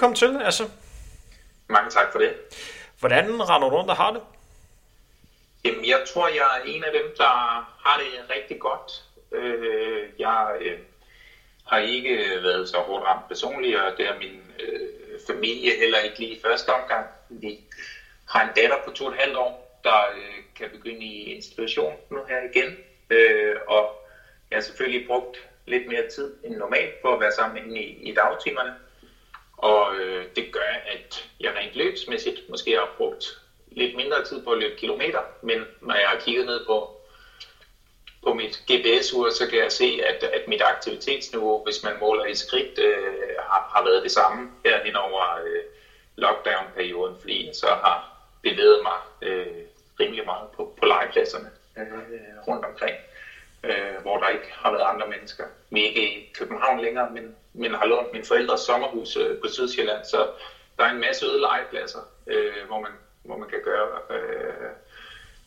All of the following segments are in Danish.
velkommen til, altså. Mange tak for det. Hvordan render du rundt og har det? Jamen, jeg tror, jeg er en af dem, der har det rigtig godt. Øh, jeg øh, har ikke været så hårdt ramt personligt, og det er min øh, familie heller ikke lige i første omgang. Vi har en datter på to og et halvt år, der øh, kan begynde i institution nu her igen. Øh, og jeg har selvfølgelig brugt lidt mere tid end normalt på at være sammen med hende i, i dagtimerne. Og øh, det gør, at jeg rent løbsmæssigt måske har brugt lidt mindre tid på at løbe kilometer, men når jeg har kigget ned på, på mit GPS-ur, så kan jeg se, at, at mit aktivitetsniveau, hvis man måler i skridt, øh, har, har været det samme her hen over øh, lockdown-perioden, fordi jeg så har bevæget mig øh, rimelig meget på, på legepladserne øh, rundt omkring, øh, hvor der ikke har været andre mennesker. Vi er ikke i København længere, men, men har lånt min forældres sommerhus øh, på Sydsjælland, så der er en masse øde legepladser, øh, hvor, man, hvor man kan gøre øh,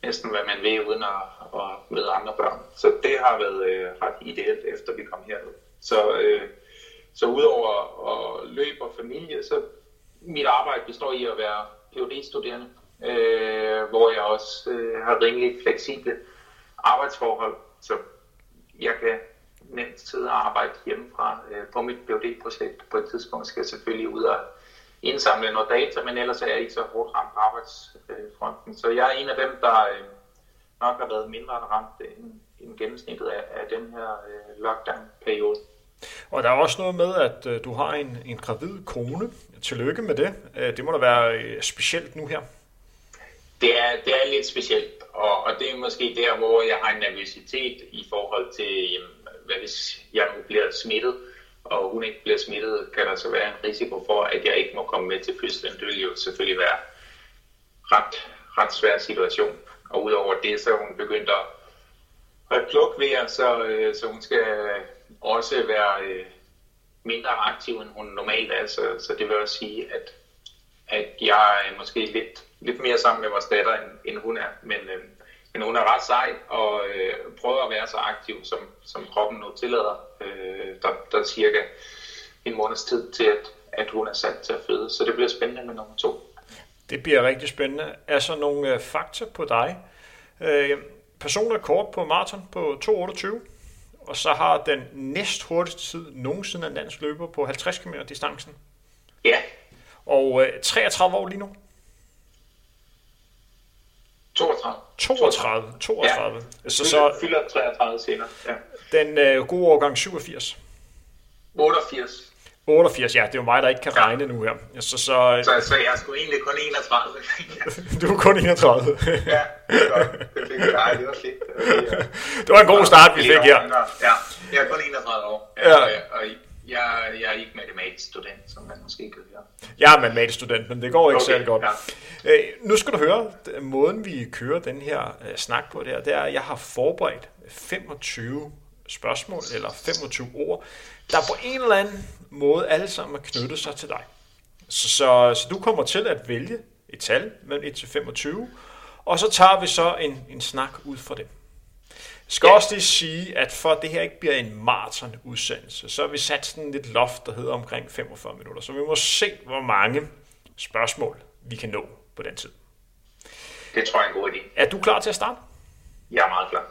næsten hvad man vil, uden at, at møde andre børn. Så det har været øh, ret ideelt, efter vi kom herud. Så, øh, så udover at løbe og familie, så mit arbejde består i at være phd studerende øh, hvor jeg også øh, har rimelig fleksible arbejdsforhold, så jeg kan nemt sidde og arbejde hjemmefra øh, på mit phd projekt På et tidspunkt skal jeg selvfølgelig ud og indsamle noget data, men ellers er jeg ikke så hårdt ramt på arbejdsfronten. Så jeg er en af dem, der øh, nok har været mindre ramt end, end gennemsnittet af, af den her øh, lockdown-periode. Og der er også noget med, at øh, du har en, en gravid kone. Tillykke med det. Øh, det må da være øh, specielt nu her. Det er, det er lidt specielt, og, og det er måske der, hvor jeg har en nervøsitet i forhold til, jamen, hvad hvis jeg nu bliver smittet, og hun ikke bliver smittet, kan der så være en risiko for, at jeg ikke må komme med til fødslen. Det vil jo selvfølgelig være ret, ret svær situation. Og udover det, så er hun begyndt at, at plukke ved, så, øh, så hun skal også være øh, mindre aktiv, end hun normalt er. Så, så det vil også sige, at, at jeg er måske lidt, lidt mere sammen med vores datter, end, end hun er. Men, øh, men hun er ret sej og øh, prøver at være så aktiv, som, som kroppen nu tillader. Øh, der, der er cirka en måneds tid til, at, at hun er sat til at føde. Så det bliver spændende med nummer to. Det bliver rigtig spændende. Er så nogle øh, fakta på dig? Øh, personrekord på maraton på 2.28, og så har den næst hurtigste tid nogensinde en dansk løber på 50 km distancen. Ja. Og øh, 33 år lige nu. 32. 32. 32. Ja. Så, så fylder 33 senere. Ja. Den øh, gode årgang 87. 88. 88, ja, det er jo mig, der ikke kan ja. regne nu her. Så, så, så, så jeg er sgu egentlig kun 31. du er kun 31. ja, det godt. Det fik det var fedt. Det var en god start, vi fik her. Ja, jeg er kun 31 år. Ja. Og, og jeg, jeg er ikke matematisk student, som man måske kan høre. Jeg er matematisk student, men det går ikke okay, særlig godt. Ja. Øh, nu skal du høre, måden vi kører den her uh, snak på, det, her, det er, at jeg har forberedt 25 spørgsmål, eller 25 ord, der på en eller anden måde alle sammen er knyttet sig til dig. Så, så, så du kommer til at vælge et tal mellem 1 til 25, og så tager vi så en, en snak ud fra det. Skal ja. også lige sige, at for at det her ikke bliver en maraton-udsendelse, så har vi sat sådan lidt loft, der hedder omkring 45 minutter. Så vi må se, hvor mange spørgsmål vi kan nå på den tid. Det tror jeg er en god idé. Er du klar til at starte? Jeg er meget klar.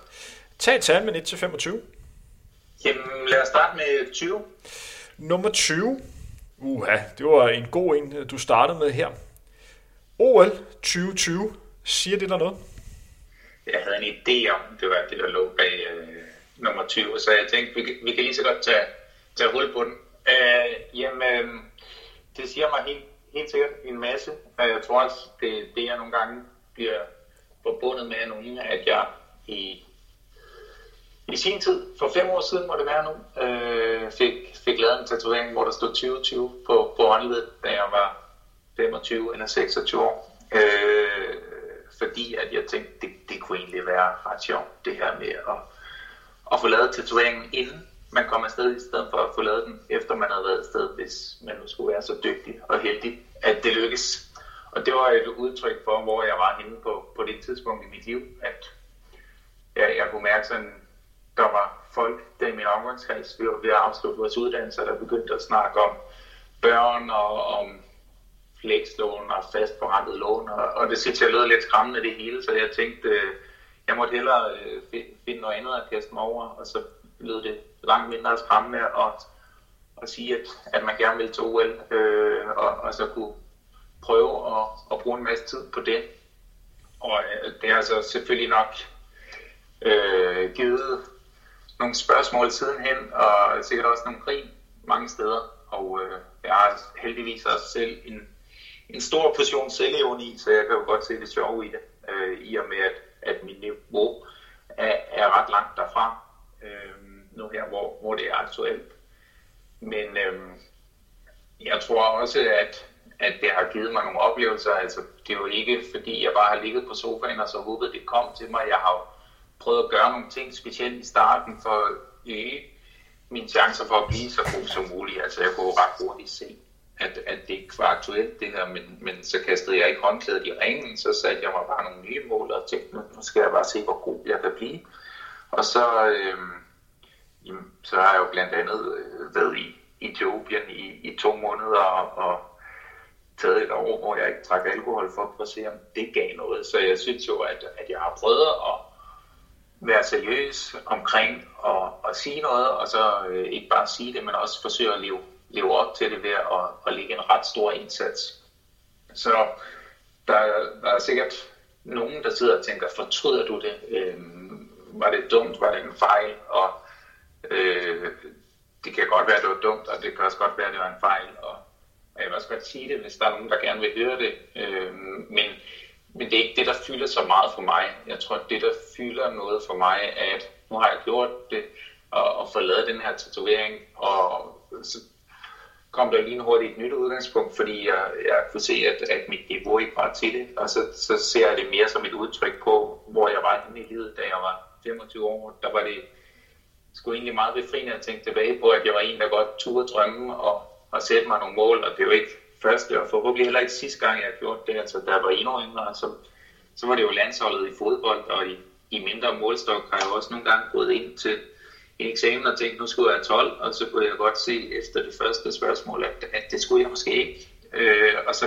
Tag et tal med 1 til 25. Jamen, lad os starte med 20. Nummer 20. Uha, det var en god en, du startede med her. OL 2020. Siger det der noget? Jeg havde en idé om, det var det, der lå bag øh, nummer 20, så jeg tænkte, vi, vi kan lige så godt tage, tage hul på den. Øh, jamen, øh, det siger mig helt, helt sikkert en masse, og jeg tror også, det det, jeg nogle gange bliver forbundet med nogen, at jeg i i sin tid, for fem år siden må det være nu, øh, fik, fik lavet en tatovering, hvor der stod 2020 på, på håndledet, da jeg var 25 eller 26 år. Øh, fordi at jeg tænkte, det, det kunne egentlig være ret sjovt, det her med at, at få lavet tatoveringen inden man kommer afsted, i stedet for at få lavet den, efter man havde været afsted, hvis man nu skulle være så dygtig og heldig, at det lykkes. Og det var et udtryk for, hvor jeg var henne på, på det tidspunkt i mit liv, at jeg, jeg kunne mærke sådan der var folk, der i min omgangskreds, vi var ved at afslutte vores uddannelse, der begyndte at snakke om børn og om flekslån og fast forrentet lån, og, og det synes jeg lød lidt skræmmende det hele, så jeg tænkte, øh, jeg måtte hellere øh, finde noget andet at kaste mig over, og så lød det langt mindre skræmmende at, at sige, at, at man gerne vil til OL, øh, og, og så kunne prøve at, at bruge en masse tid på det. Og øh, det har så selvfølgelig nok øh, givet nogle spørgsmål sidenhen, og sikkert også nogle grin mange steder. Og øh, jeg har heldigvis også selv en, en stor portion selvironi, så jeg kan jo godt se det sjove i det, øh, i og med at, at mit niveau er, er ret langt derfra, øh, nu her, hvor, hvor det er aktuelt. Men øh, jeg tror også, at, at det har givet mig nogle oplevelser. Altså, det er jo ikke, fordi jeg bare har ligget på sofaen og så håbet, det kom til mig. Jeg har jo prøvet at gøre nogle ting, specielt i starten, for øh, at øge mine chancer for at blive så god som muligt. Altså, jeg kunne ret hurtigt se, at, at det ikke var aktuelt det her, men, men så kastede jeg ikke håndklædet i ringen, så satte jeg mig bare nogle nye mål og tænkte, nu skal jeg bare se, hvor god jeg kan blive. Og så, øh, jamen, så har jeg jo blandt andet øh, været i Etiopien i, i to måneder og, og taget et år, hvor jeg ikke trak alkohol for, for at se, om det gav noget. Så jeg synes jo, at, at jeg har prøvet at være seriøs omkring at, at sige noget, og så øh, ikke bare sige det, men også forsøge at leve, lever op til det ved at, at lægge en ret stor indsats. Så der, der er sikkert nogen, der sidder og tænker, fortryder du det? Øh, var det dumt? Var det en fejl? Og øh, det kan godt være, at det var dumt, og det kan også godt være, at det var en fejl. Og jeg vil også godt sige det, hvis der er nogen, der gerne vil høre det. Øh, men, men det er ikke det, der fylder så meget for mig. Jeg tror, at det, der fylder noget for mig, er, at nu har jeg gjort det, og, og fået lavet den her tatovering, og så kom der lige hurtigt et nyt udgangspunkt, fordi jeg, jeg kunne se, at, at mit niveau ikke var til det, og så, så ser jeg det mere som et udtryk på, hvor jeg var henne i livet, da jeg var 25 år. Der var det sgu egentlig meget befriende at tænke tilbage på, at jeg var en, der godt turde drømme og, og sætte mig nogle mål, og det er jo ikke første og forhåbentlig heller ikke sidste gang, jeg har gjort det. Altså, der var endnu yngre, så, så var det jo landsholdet i fodbold, og i, i mindre målstok har jeg også nogle gange gået ind til eksamen og tænkte, nu skulle jeg 12, og så kunne jeg godt se efter det første spørgsmål, at, at det skulle jeg måske ikke. Øh, og så,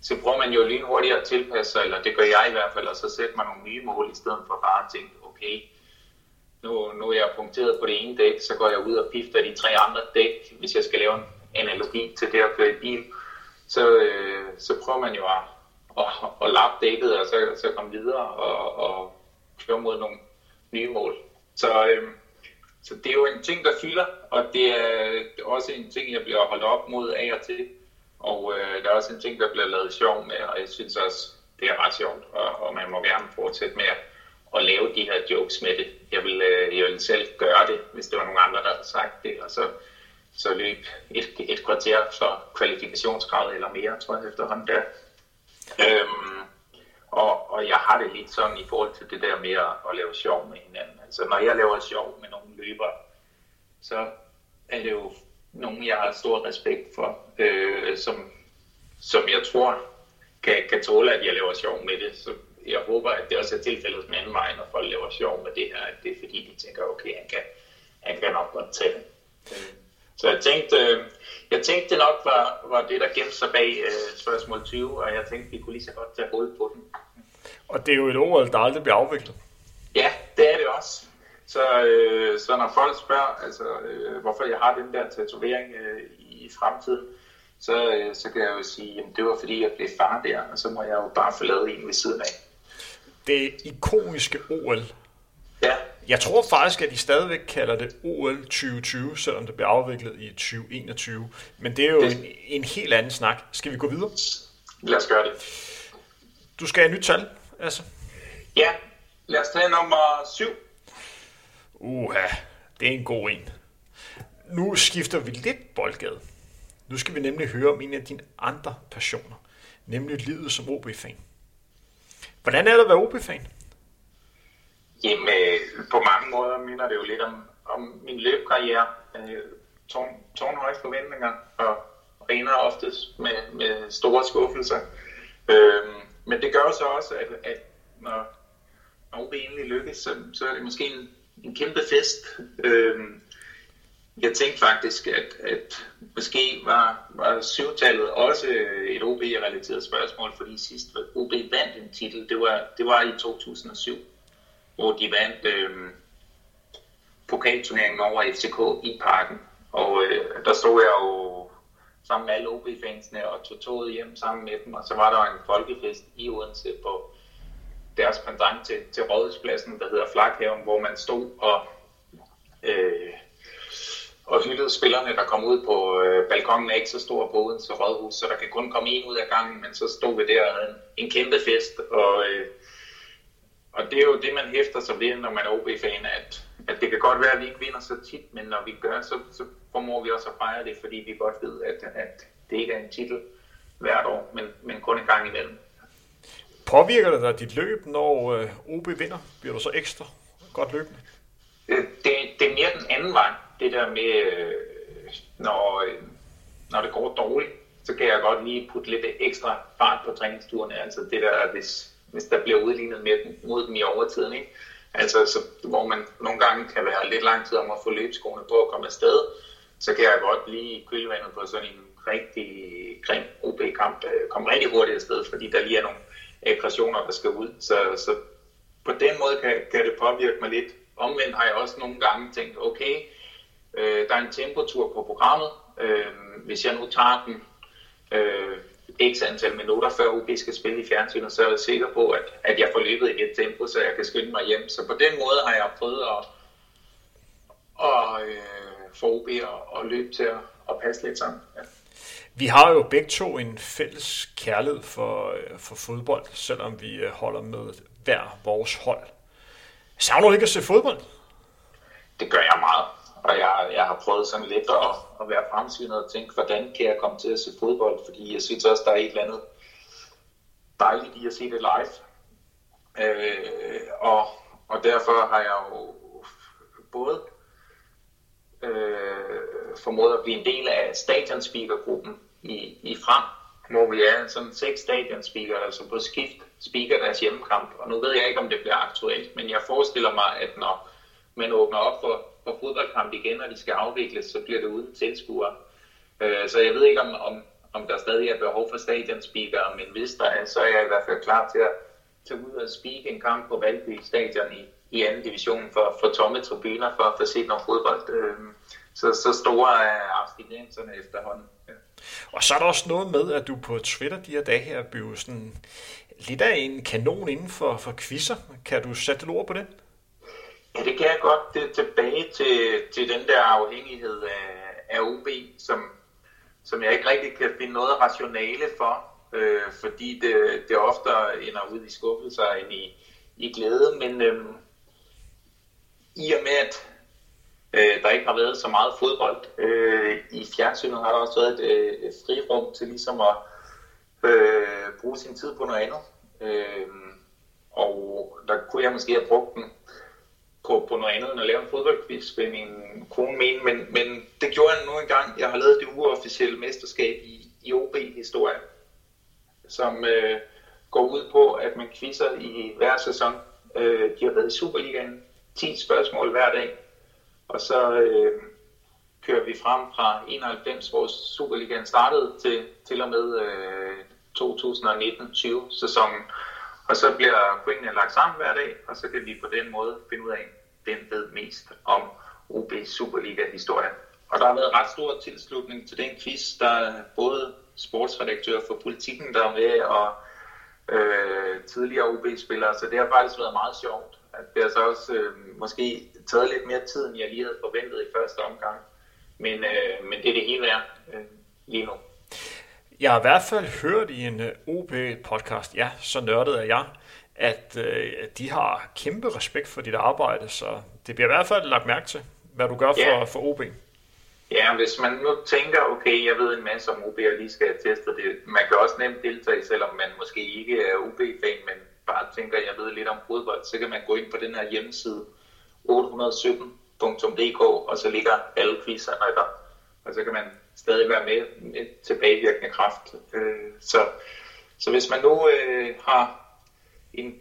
så prøver man jo lynhurtigt at tilpasse sig, eller det gør jeg i hvert fald, og så sætter man nogle nye mål, i stedet for bare at tænke, okay, nu, nu er jeg punkteret på det ene dæk, så går jeg ud og pifter de tre andre dæk, hvis jeg skal lave en analogi til det at køre i bil. Så, øh, så prøver man jo at, at, at lappe dækket, og så, så komme videre og, og køre mod nogle nye mål. Så, øh, så det er jo en ting, der fylder, og det er også en ting, jeg bliver holdt op mod af og til. Og øh, der er også en ting, der bliver lavet sjov med, og jeg synes også, det er ret sjovt, og, og man må gerne fortsætte med at at lave de her jokes med det. Jeg vil, øh, jeg ville selv gøre det, hvis det var nogen andre, der havde sagt det, og så, så løb et, et kvarter for kvalifikationsgrad eller mere, tror jeg efterhånden der. Øhm, og, og jeg har det lidt sådan i forhold til det der med at, at lave sjov med hinanden. Altså når jeg laver sjov med nogle løbere, så er det jo nogen, jeg har stor respekt for, øh, som, som jeg tror kan, kan tåle, at jeg laver sjov med det. Så jeg håber, at det også er tilfældet med anden vej, når folk laver sjov med det her, at det er fordi, de tænker, okay, han kan, han kan nok godt tage det. Så jeg tænkte, øh, jeg tænkte det nok var, var det, der gemte sig bag uh, spørgsmål 20, og jeg tænkte, vi kunne lige så godt tage hul på den. Og det er jo et ord, der aldrig bliver afviklet. Ja, det er det også. Så, øh, så når folk spørger, altså, øh, hvorfor jeg har den der tatovering øh, i fremtiden, så, øh, så kan jeg jo sige, at det var fordi, jeg blev far der, og så må jeg jo bare få lavet en ved siden af det ikoniske OL. Ja. Jeg tror faktisk, at de stadigvæk kalder det OL 2020, selvom det bliver afviklet i 2021. Men det er jo det. En, en helt anden snak. Skal vi gå videre? Lad os gøre det. Du skal have et nyt tal, altså. Ja, lad os tage nummer 7. Uha, det er en god en. Nu skifter vi lidt boldgade. Nu skal vi nemlig høre om en af dine andre passioner, nemlig livet som OB-fan. Hvordan er det at være OB-fan? Jamen, øh, på mange måder minder det jo lidt om, om min løbkarriere. Øh, tårn, tårnhøje forventninger og, rener ender oftest med, med store skuffelser. Øh, men det gør jo så også, at, at når, når OB endelig lykkes, så, så er det måske en, en kæmpe fest. Øh, jeg tænkte faktisk, at, at måske var, var syvtallet også et OB-relateret spørgsmål, fordi sidst OB vandt en titel, det var, det var i 2007, hvor de vandt øh, pokalturneringen over FCK i parken. Og øh, der stod jeg jo sammen med alle OB-fansene og tog toget hjem sammen med dem, og så var der en folkefest i Odense på deres pendant til, til Rådhuspladsen, der hedder Flakhaven, hvor man stod og øh, og hyldede spillerne, der kom ud på øh, balkongen, er ikke så stor på Odense Rådhus, så der kan kun komme en ud af gangen, men så stod vi der og havde en, en kæmpe fest, og, øh, og det er jo det, man hæfter sig ved, når man er OB-fan, at, at det kan godt være, at vi ikke vinder så tit, men når vi gør, så, så formår vi også at fejre det, fordi vi godt ved, at, at det ikke er en titel hvert år, men, men kun en gang imellem. Påvirker det dig dit løb, når øh, OB vinder? Bliver du så ekstra godt løbende? Øh, det, det er mere den anden vej det der med, øh, når, øh, når det går dårligt, så kan jeg godt lige putte lidt ekstra fart på træningsturene. Altså det der, hvis, hvis der bliver udlignet med mod dem i overtiden. Ikke? Altså så, hvor man nogle gange kan være lidt lang tid om at få løbeskoene på at komme afsted, så kan jeg godt lige kølvandet på sådan en rigtig grim OB-kamp øh, komme rigtig hurtigt afsted, fordi der lige er nogle aggressioner, der skal ud. Så, så på den måde kan, kan det påvirke mig lidt. Omvendt har jeg også nogle gange tænkt, okay, Øh, der er en tempotur på programmet. Øh, hvis jeg nu tager den øh, x antal minutter før UB skal spille i fjernsynet, så er jeg sikker på, at, at jeg får løbet i et tempo, så jeg kan skynde mig hjem. Så på den måde har jeg prøvet at, at øh, få UB at, at løbe til at, at passe lidt sammen. Ja. Vi har jo begge to en fælles kærlighed for, øh, for fodbold, selvom vi øh, holder med hver vores hold. Savner du ikke at se fodbold? Det gør jeg meget. Og jeg, jeg har prøvet sådan lidt at, at være fremsynet og tænke, hvordan kan jeg komme til at se fodbold? Fordi jeg synes også, der er et eller andet dejligt i at se det live. Øh, og, og derfor har jeg jo både øh, formået at blive en del af stadionspeakergruppen i, i Frem, hvor vi er sådan seks stadionspeaker, altså på skift speaker deres hjemmekamp. Og nu ved jeg ikke, om det bliver aktuelt, men jeg forestiller mig, at når man åbner op for for fodboldkamp igen, og de skal afvikles, så bliver det uden tilskuere. Øh, så jeg ved ikke, om, om, om der stadig er behov for stadionspeaker, men hvis der er, så er jeg i hvert fald klar til at tage ud og speak en kamp på Valby Stadion i, i anden division for, for tomme tribuner, for at få set noget fodbold. Øh, så, så store er abstinenserne efterhånden. Ja. Og så er der også noget med, at du på Twitter de her dage her bliver sådan lidt af en kanon inden for, for quizzer. Kan du sætte et ord på det? Ja, det kan jeg godt. Det er tilbage til, til den der afhængighed af, af OB, som, som jeg ikke rigtig kan finde noget rationale for, øh, fordi det, det ofte ender ud i skuffelser end i, i glæde. Men øh, i og med, at øh, der ikke har været så meget fodbold øh, i fjernsynet, har der også været et, øh, et frirum til ligesom at øh, bruge sin tid på noget andet. Øh, og der kunne jeg måske have brugt den på, på noget andet end at lave en fodboldquiz, vil min kone mene, men, men det gjorde jeg nu engang. Jeg har lavet det uofficielle mesterskab i, i OB-historie, som øh, går ud på, at man quizzer i hver sæson. Øh, de har været i Superligaen, 10 spørgsmål hver dag, og så øh, kører vi frem fra 91, hvor Superligaen startede, til, til og med øh, 2019-20 sæsonen. Og så bliver pointene lagt sammen hver dag, og så kan vi på den måde finde ud af, hvem ved mest om OB Superliga-historien. Og der har været ret stor tilslutning til den quiz. Der er både sportsredaktør for politikken, der er med, og øh, tidligere OB-spillere, så det har faktisk været meget sjovt. At det har så også øh, måske taget lidt mere tid, end jeg lige havde forventet i første omgang. Men, øh, men det er det hele værd øh, lige nu. Jeg har i hvert fald hørt i en øh, OB-podcast, ja, så nørdet er jeg, at øh, de har kæmpe respekt for dit arbejde, så det bliver i hvert fald lagt mærke til, hvad du gør for, ja. for OB. Ja, hvis man nu tænker, okay, jeg ved en masse om OB, og lige skal have testet det. Man kan også nemt deltage, selvom man måske ikke er OB-fan, men bare tænker, jeg ved lidt om fodbold, så kan man gå ind på den her hjemmeside 817.dk, og så ligger alle quizerne der. Og så kan man stadig være med, med tilbagevirkende kraft. Øh, så, så hvis man nu øh, har en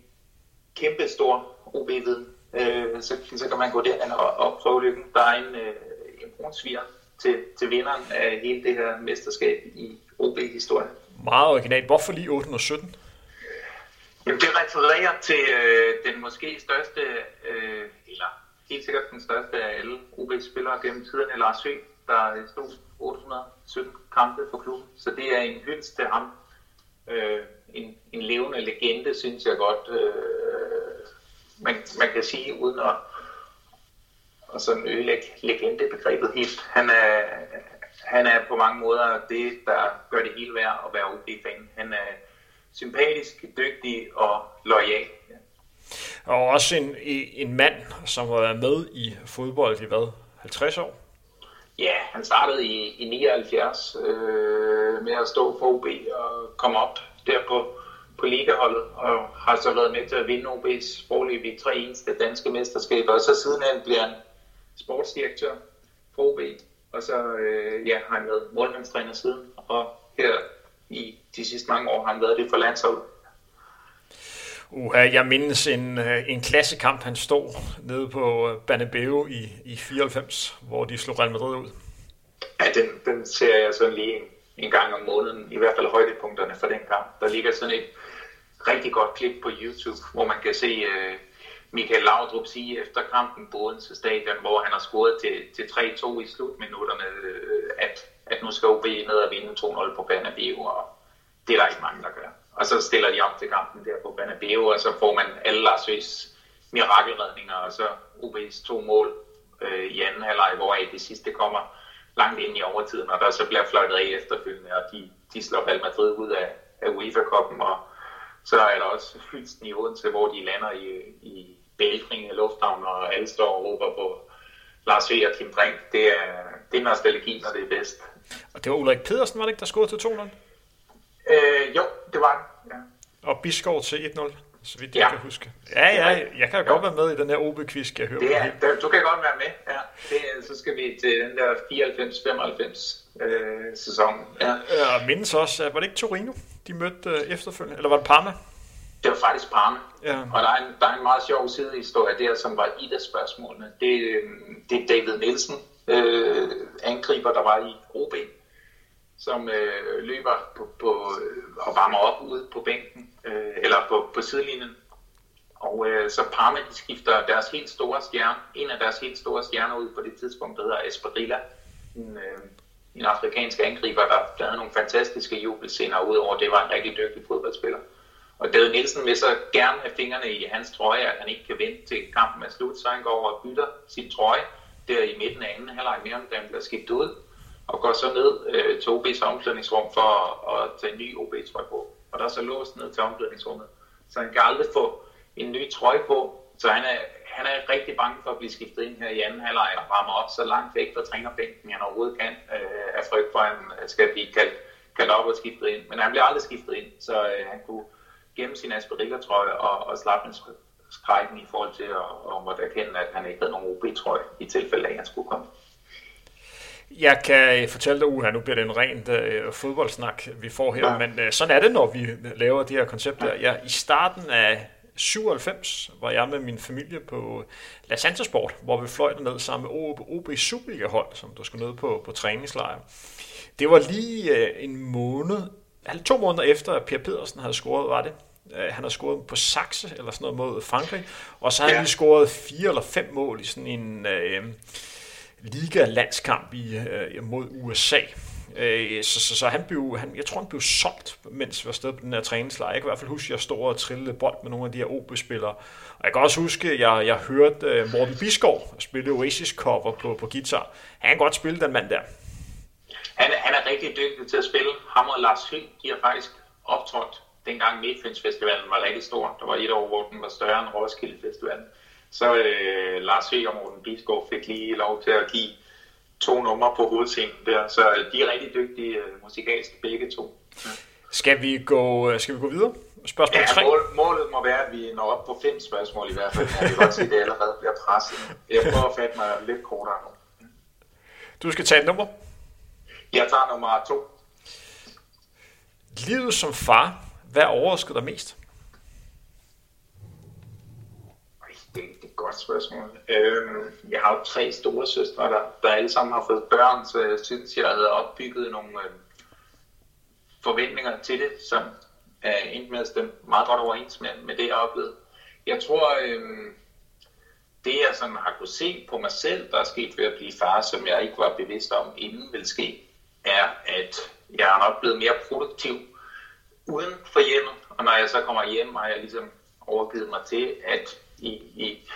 kæmpe stor OB-viden, øh, så, så kan man gå derhen og, og prøve lykken. Der er en, øh, en brunsviger til, til vinderen af hele det her mesterskab i OB-historien. Meget originalt. Hvorfor lige 817? Jamen, det refererer til øh, den måske største, øh, eller helt sikkert den største af alle OB-spillere gennem tiderne, Lars Høgh, der stod 817 kampe for klubben. Så det er en hyldest til ham. Øh, en, en levende legende, synes jeg godt, øh, man, man kan sige, uden at, og sådan ødelægge legendebegrebet helt. Han er, han er på mange måder det, der gør det hele værd at være OB-fan. Han er sympatisk, dygtig og lojal. Ja. Og også en, en mand, som har været med i fodbold i hvad? 50 år? Ja, han startede i, i 79 øh, med at stå for OB og komme op der på, på ligaholdet, og har så været med til at vinde OB's sproglige i tre eneste danske mesterskaber, og så sidenhen bliver han sportsdirektør for OB, og så øh, ja, har han været målmandstræner siden, og her i de sidste mange år har han været det for landsholdet. Uha, jeg mindes en, øh, en klassekamp, han stod nede på øh, Banabeo i, i 94, hvor de slog Real Madrid ud. Ja, den, den ser jeg sådan lige en, en gang om måneden, i hvert fald højdepunkterne for den kamp. Der ligger sådan et rigtig godt klip på YouTube, hvor man kan se øh, Michael Laudrup sige efter kampen på Odense Stadion, hvor han har scoret til, til 3-2 i slutminutterne, øh, at, at nu skal OB ned og vinde 2-0 på Banabeo, og det er der ikke mange, der gør. Og så stiller de op til kampen der på Banabeo, og så får man alle Lars Høs mirakelredninger, og så OB's to mål øh, i anden halvleg, hvor det sidste kommer langt ind i overtiden, og der så bliver fløjtet af efterfølgende, og de, de slår Real Madrid ud af, af UEFA-koppen, og så er der også fyldsten i Odense, hvor de lander i, i Bælfring Lufthavn, og alle står og råber på Lars V. og Kim Brink. Det er, det er nostalgi, når det er bedst. Og det var Ulrik Pedersen, var det ikke, der scorede til 2-0? Øh, jo, det var det. Ja. Og Biskov til 1-0, så vidt jeg ja. kan huske. Ja, ja, jeg kan jo. godt være med i den her OB-quiz, jeg hører. Det er, der, du kan godt være med, ja. Det, så skal vi til den der 94-95 øh, sæson. Ja. Jeg mindes også, var det ikke Torino, de mødte øh, efterfølgende, eller var det Parma? Det var faktisk Parma. Ja. Og der er, en, der er en meget sjov sidehistorie der, som var et af spørgsmålene. Det, øh, det er David Nielsen, øh, angriber, der var i OB som øh, løber på, på, øh, og varmer op ude på bænken, øh, eller på, på sidelinjen. Og øh, så Parma, de skifter deres helt store stjerne, en af deres helt store stjerner ud på det tidspunkt, der hedder Esparilla, en, øh, en afrikansk angriber, der, der havde nogle fantastiske jubelscener, udover det var en rigtig dygtig fodboldspiller. Og David Nielsen vil så gerne have fingrene i hans trøje, at han ikke kan vente til kampen er slut, så han går over og bytter sin trøje der i midten af anden halvleg mere, da han bliver skiftet ud og går så ned øh, til OB's omklædningsrum for at, at tage en ny OB-trøje på. Og der er så låst ned til omklædningsrummet. Så han kan aldrig få en ny trøje på. Så han er, han er rigtig bange for at blive skiftet ind her i anden halvleg og rammer op så langt væk fra trænerbænken, han overhovedet kan, øh, af frygt for, at han skal blive kaldt, kaldt op og skiftet ind. Men han bliver aldrig skiftet ind, så øh, han kunne gemme sin Asperilla-trøje og, og slappe en skrækken i forhold til at, at erkende, at han ikke havde nogen OB-trøje i tilfælde af, at han skulle komme. Jeg kan fortælle dig, uha, nu bliver det en rent uh, fodboldsnak, vi får her, ja. men uh, sådan er det, når vi laver de her koncepter. Ja, I starten af 97 var jeg med min familie på La Santa Sport, hvor vi fløj ned sammen med OB, OB Superliga-hold, som der skulle ned på, på træningslejr. Det var lige uh, en måned, altså to måneder efter, at Per Pedersen havde scoret, var det. Uh, han har scoret på Saxe, eller sådan noget mod Frankrig, og så har ja. han lige scoret fire eller fem mål i sådan en... Uh, liga-landskamp i, øh, mod USA. Øh, så, så, så han blev, han, jeg tror, han blev solgt, mens vi var sted på den her træningslejr. Jeg kan i hvert fald huske, at jeg stod og trillede bold med nogle af de her OB-spillere. Og jeg kan også huske, at jeg, jeg hørte øh, Morten Biskov spille Oasis-cover på, på guitar. Han kan godt spille, den mand der. Han, han er rigtig dygtig til at spille. Ham og Lars Hyld, de har faktisk optrådt dengang Midtfynsfestivalen var rigtig stor. Der var et år, hvor den var større end Roskilde Festivalen så øh, Lars V. og Morten Bisgaard fik lige lov til at give to numre på hovedscenen der, så øh, de er rigtig dygtige øh, musikalsk begge to. Ja. Skal vi gå, øh, skal vi gå videre? Spørgsmål ja, 3. Mål, målet må være, at vi når op på fem spørgsmål i hvert fald. Jeg kan godt se, at det allerede bliver presset. Jeg prøver at fatte mig lidt kortere nu. Du skal tage et nummer. Jeg tager nummer to. Livet som far, hvad overraskede dig mest? Godt spørgsmål. Øhm, jeg har jo tre store søstre, der, der alle sammen har fået børn, så jeg synes, jeg havde opbygget nogle øh, forventninger til det, som er endte med at stemme meget godt overens med, med det, jeg oplevede. Jeg tror, øh, det jeg sådan har kunne se på mig selv, der er sket ved at blive far, som jeg ikke var bevidst om inden ville ske, er, at jeg er nok blevet mere produktiv uden for hjemmet, og når jeg så kommer hjem, har jeg ligesom overgivet mig til, at i, i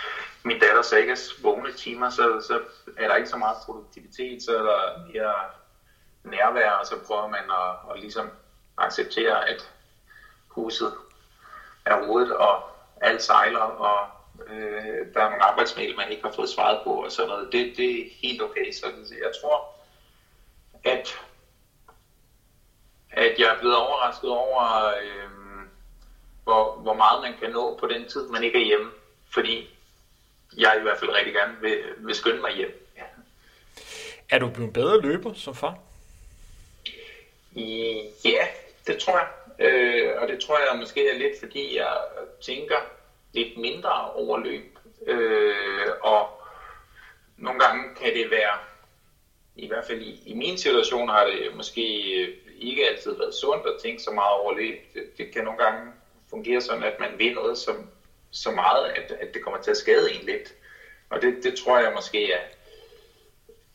min datter Sagas vågne timer, så, så er der ikke så meget produktivitet, så er der mere nærvær, og så prøver man at, at ligesom acceptere, at huset er rodet, og alt sejler, og øh, der er nogle arbejdsmail, man ikke har fået svaret på, og sådan noget. Det, det er helt okay, så jeg tror, at at jeg er blevet overrasket over, øh, hvor, hvor meget man kan nå på den tid, man ikke er hjemme. Fordi jeg i hvert fald rigtig gerne vil, vil skynde mig hjem. Ja. Er du blevet bedre løber som far? Ja, det tror jeg. Øh, og det tror jeg måske er lidt, fordi jeg tænker lidt mindre over løb. Øh, og nogle gange kan det være, i hvert fald i, i min situation har det måske ikke altid været sundt at tænke så meget over løb. Det, det kan nogle gange fungere sådan, at man vil noget som, så meget, at, at det kommer til at skade en lidt. Og det, det tror jeg måske er,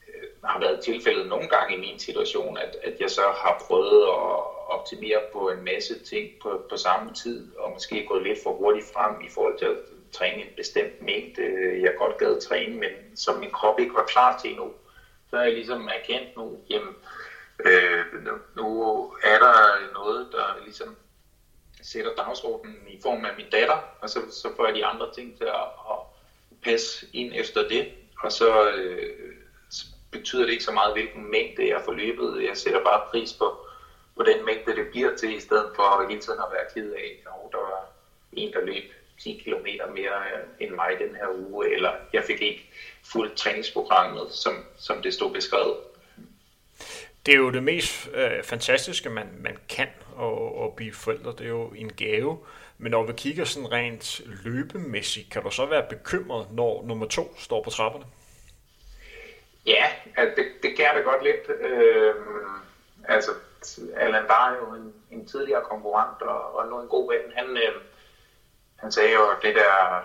øh, har været tilfældet nogle gange i min situation, at, at jeg så har prøvet at optimere på en masse ting på, på samme tid, og måske gået lidt for hurtigt frem i forhold til at træne en bestemt mængde, øh, jeg godt gad træne, men som min krop ikke var klar til endnu. Så har jeg ligesom erkendt nu, jamen, øh, nu, nu er der noget, der ligesom sætter dagsordenen i form af min datter, og så, så får jeg de andre ting til at, at passe ind efter det, og så øh, betyder det ikke så meget, hvilken mængde jeg får løbet. Jeg sætter bare pris på, på den mængde, det bliver til, i stedet for hele tiden at være ked af, at der var en, der løb 10 km mere øh, end mig den her uge, eller jeg fik ikke fuldt træningsprogrammet, som, som det stod beskrevet. Det er jo det mest øh, fantastiske, man, man kan at, at blive forældre. Det er jo en gave. Men når vi kigger sådan rent løbemæssigt, kan du så være bekymret, når nummer to står på trapperne? Ja, altså det, det kan jeg da godt lidt. Øh, altså, Allan var jo en, en tidligere konkurrent og, og nu en god ven. Han, øh, han sagde jo det der,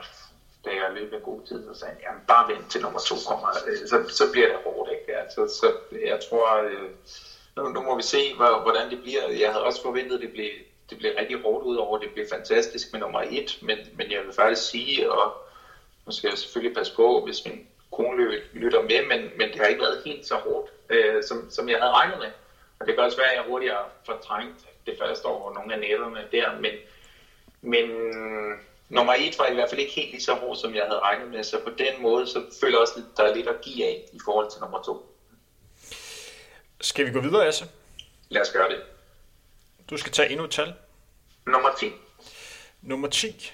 da jeg løb en god tid, så sagde han, jamen bare vent til nummer to kommer, øh, så, så bliver det hårdt, ikke? Altså, så jeg tror, øh, nu, nu må vi se, hvordan det bliver. Jeg havde også forventet, at det blev, det blev rigtig hårdt ud over, det blev fantastisk med nummer et, men, men jeg vil faktisk sige, og nu skal jeg selvfølgelig passe på, hvis min kone lytter med, men, men det har ikke været helt så hårdt, øh, som, som jeg havde regnet med. Og det kan også være, at jeg hurtigere fortrængt det første år og nogle af nætterne der, men, men nummer et var i hvert fald ikke helt lige så hård, som jeg havde regnet med, så på den måde, så føler jeg også, at der er lidt at give af i forhold til nummer to. Skal vi gå videre, Asse? Lad os gøre det. Du skal tage endnu et tal. Nummer 10. Nummer 10.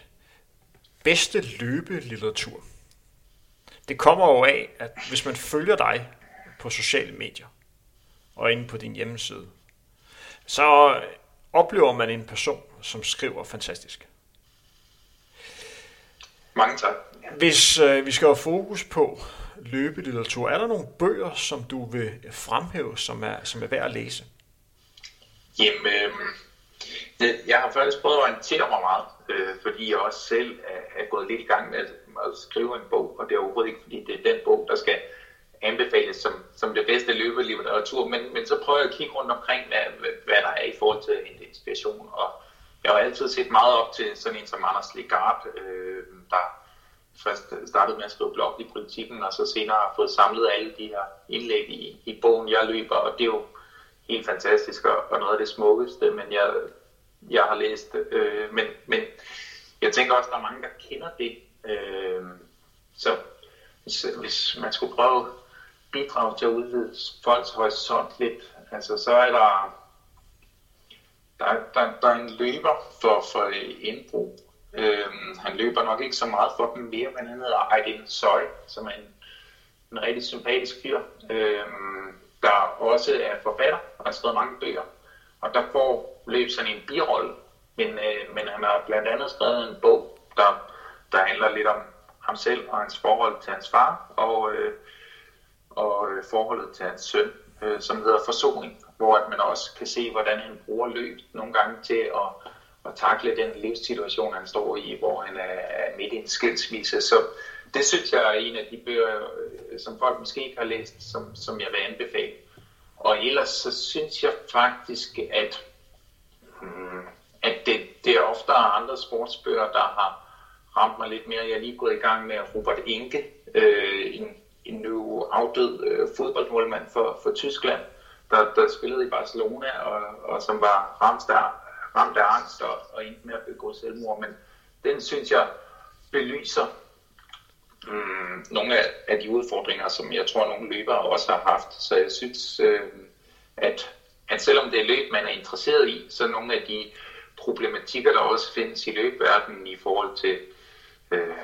Bedste løbelitteratur. Det kommer jo af, at hvis man følger dig på sociale medier og inde på din hjemmeside, så oplever man en person, som skriver fantastisk. Mange tak. Hvis øh, vi skal have fokus på løbelitteratur, er der nogle bøger, som du vil fremhæve, som er, som er værd at læse? Jamen, øh, det, jeg har faktisk prøvet at orientere mig meget, øh, fordi jeg også selv er, er gået lidt i gang med at, at skrive en bog, og det er overhovedet ikke, fordi det er den bog, der skal anbefales som, som det bedste løbelitteratur, men, men så prøver jeg at kigge rundt omkring, hvad, hvad, der er i forhold til en inspiration, og jeg har altid set meget op til sådan en som Anders Legard, øh, der først startede med at skrive blog i politikken, og så senere har fået samlet alle de her indlæg i, i bogen, jeg løber, og det er jo helt fantastisk og, og noget af det smukkeste, men jeg, jeg har læst. Øh, men, men jeg tænker også, at der er mange, der kender det. Øh, så hvis, hvis man skulle prøve at bidrage til at udvide folks horisont lidt, altså så er der der, der, der er en løber for, for indbrug, Øhm, han løber nok ikke så meget for dem mere, men han hedder Aydin Soy, som er en, en rigtig sympatisk fyr, øhm, der også er forfatter og har skrevet mange bøger. Og der får løb sådan en birolle, men, øh, men han har blandt andet skrevet en bog, der, der handler lidt om ham selv og hans forhold til hans far, og, øh, og øh, forholdet til hans søn, øh, som hedder Forsoning, hvor at man også kan se, hvordan han bruger løb nogle gange til at, at takle den livssituation, han står i, hvor han er midt i en skilsmisse. Så det synes jeg er en af de bøger, øh, som folk måske ikke har læst, som, som jeg vil anbefale. Og ellers så synes jeg faktisk, at, hmm, at det, det er ofte andre sportsbøger, der har ramt mig lidt mere. Jeg er lige gået i gang med Robert Inge, øh, en, en nu afdød øh, fodboldmålmand for, for Tyskland, der, der spillede i Barcelona, og, og som var ramt ramt af angst og, og endte med at begå selvmord. Men den synes jeg belyser mm, nogle af, af de udfordringer, som jeg tror, nogle løbere også har haft. Så jeg synes, øh, at, at selvom det er løb, man er interesseret i, så nogle af de problematikker, der også findes i løbverdenen i forhold til øh,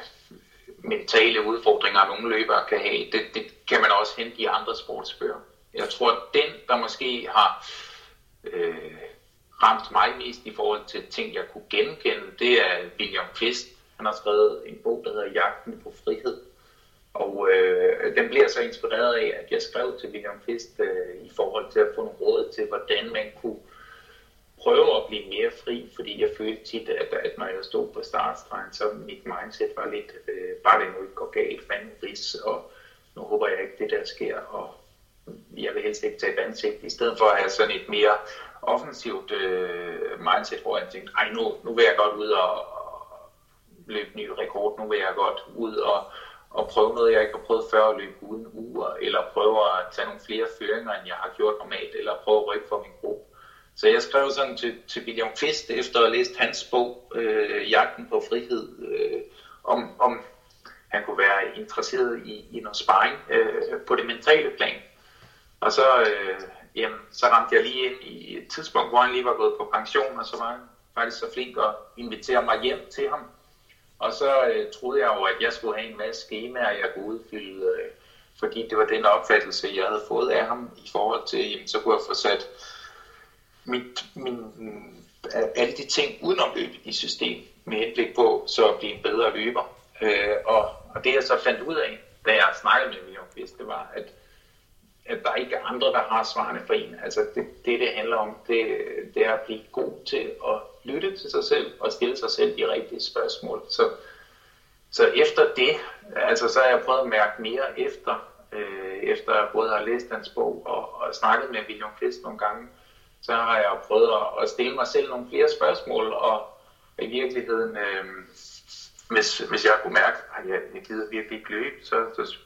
mentale udfordringer, nogle løbere kan have, det, det kan man også hente i andre sportsbøger. Jeg tror, at den, der måske har øh, ramt mig mest i forhold til ting, jeg kunne genkende, det er William Fisk. Han har skrevet en bog, der hedder Jagten på frihed. Og øh, den bliver så inspireret af, at jeg skrev til William Fisk øh, i forhold til at få nogle råd til, hvordan man kunne prøve at blive mere fri, fordi jeg følte tit, at, at når jeg stod på startstregen, så mit mindset var lidt, øh, bare det nu ikke går galt, fanden ris, og nu håber jeg ikke, det der sker, og jeg vil helst ikke tage ansigt, i stedet for at have sådan et mere offensivt øh, mindset, hvor jeg tænkte, ej nu, nu vil jeg godt ud og, og løbe ny rekord, nu vil jeg godt ud og, og prøve noget, jeg ikke har prøvet før at løbe uden uger, eller prøve at tage nogle flere føringer, end jeg har gjort normalt, eller prøve at rykke for min gruppe. Så jeg skrev sådan til, til William Fist, efter at have læst hans bog, øh, Jagten på frihed, øh, om, om han kunne være interesseret i, i noget sparring øh, på det mentale plan. Og så, øh, jamen, så ramte jeg lige ind i et tidspunkt, hvor han lige var gået på pension, og så var han faktisk så flink at invitere mig hjem til ham. Og så øh, troede jeg jo, at jeg skulle have en masse skemaer, jeg kunne udfylde, øh, fordi det var den opfattelse, jeg havde fået af ham i forhold til, jamen, så kunne jeg få sat mit, min, alle de ting udenom løbet i system med henblik på så at blive en bedre løber. Øh, og, og det jeg så fandt ud af, da jeg snakkede med William det var, at at der ikke er andre, der har svarene for en. Altså det, det, det handler om, det, det er at blive god til at lytte til sig selv og stille sig selv de rigtige spørgsmål. Så, så efter det, altså så har jeg prøvet at mærke mere efter, øh, efter jeg både har læst hans bog og, og snakket med William Kvist nogle gange, så har jeg prøvet at, at stille mig selv nogle flere spørgsmål, og i virkeligheden, øh, hvis, hvis jeg kunne mærke, at jeg, jeg gider virkelig ikke løbe, så, så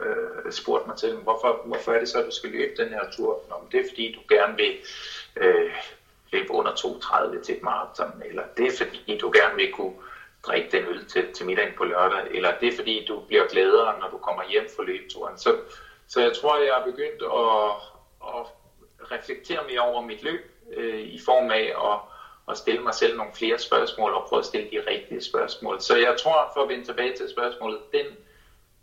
øh, spurgte mig til, hvorfor, hvorfor er det så, at du skal løbe den her tur? Nå, men det er fordi, du gerne vil øh, løbe under 2.30 til et maraton, eller det er fordi, du gerne vil kunne drikke den øl til, til middagen på lørdag, eller det er fordi, du bliver gladere, når du kommer hjem fra løbeturen. Så, så jeg tror, jeg er begyndt at, at reflektere mere over mit løb, øh, i form af at, at stille mig selv nogle flere spørgsmål, og prøve at stille de rigtige spørgsmål. Så jeg tror, for at vende tilbage til spørgsmålet, den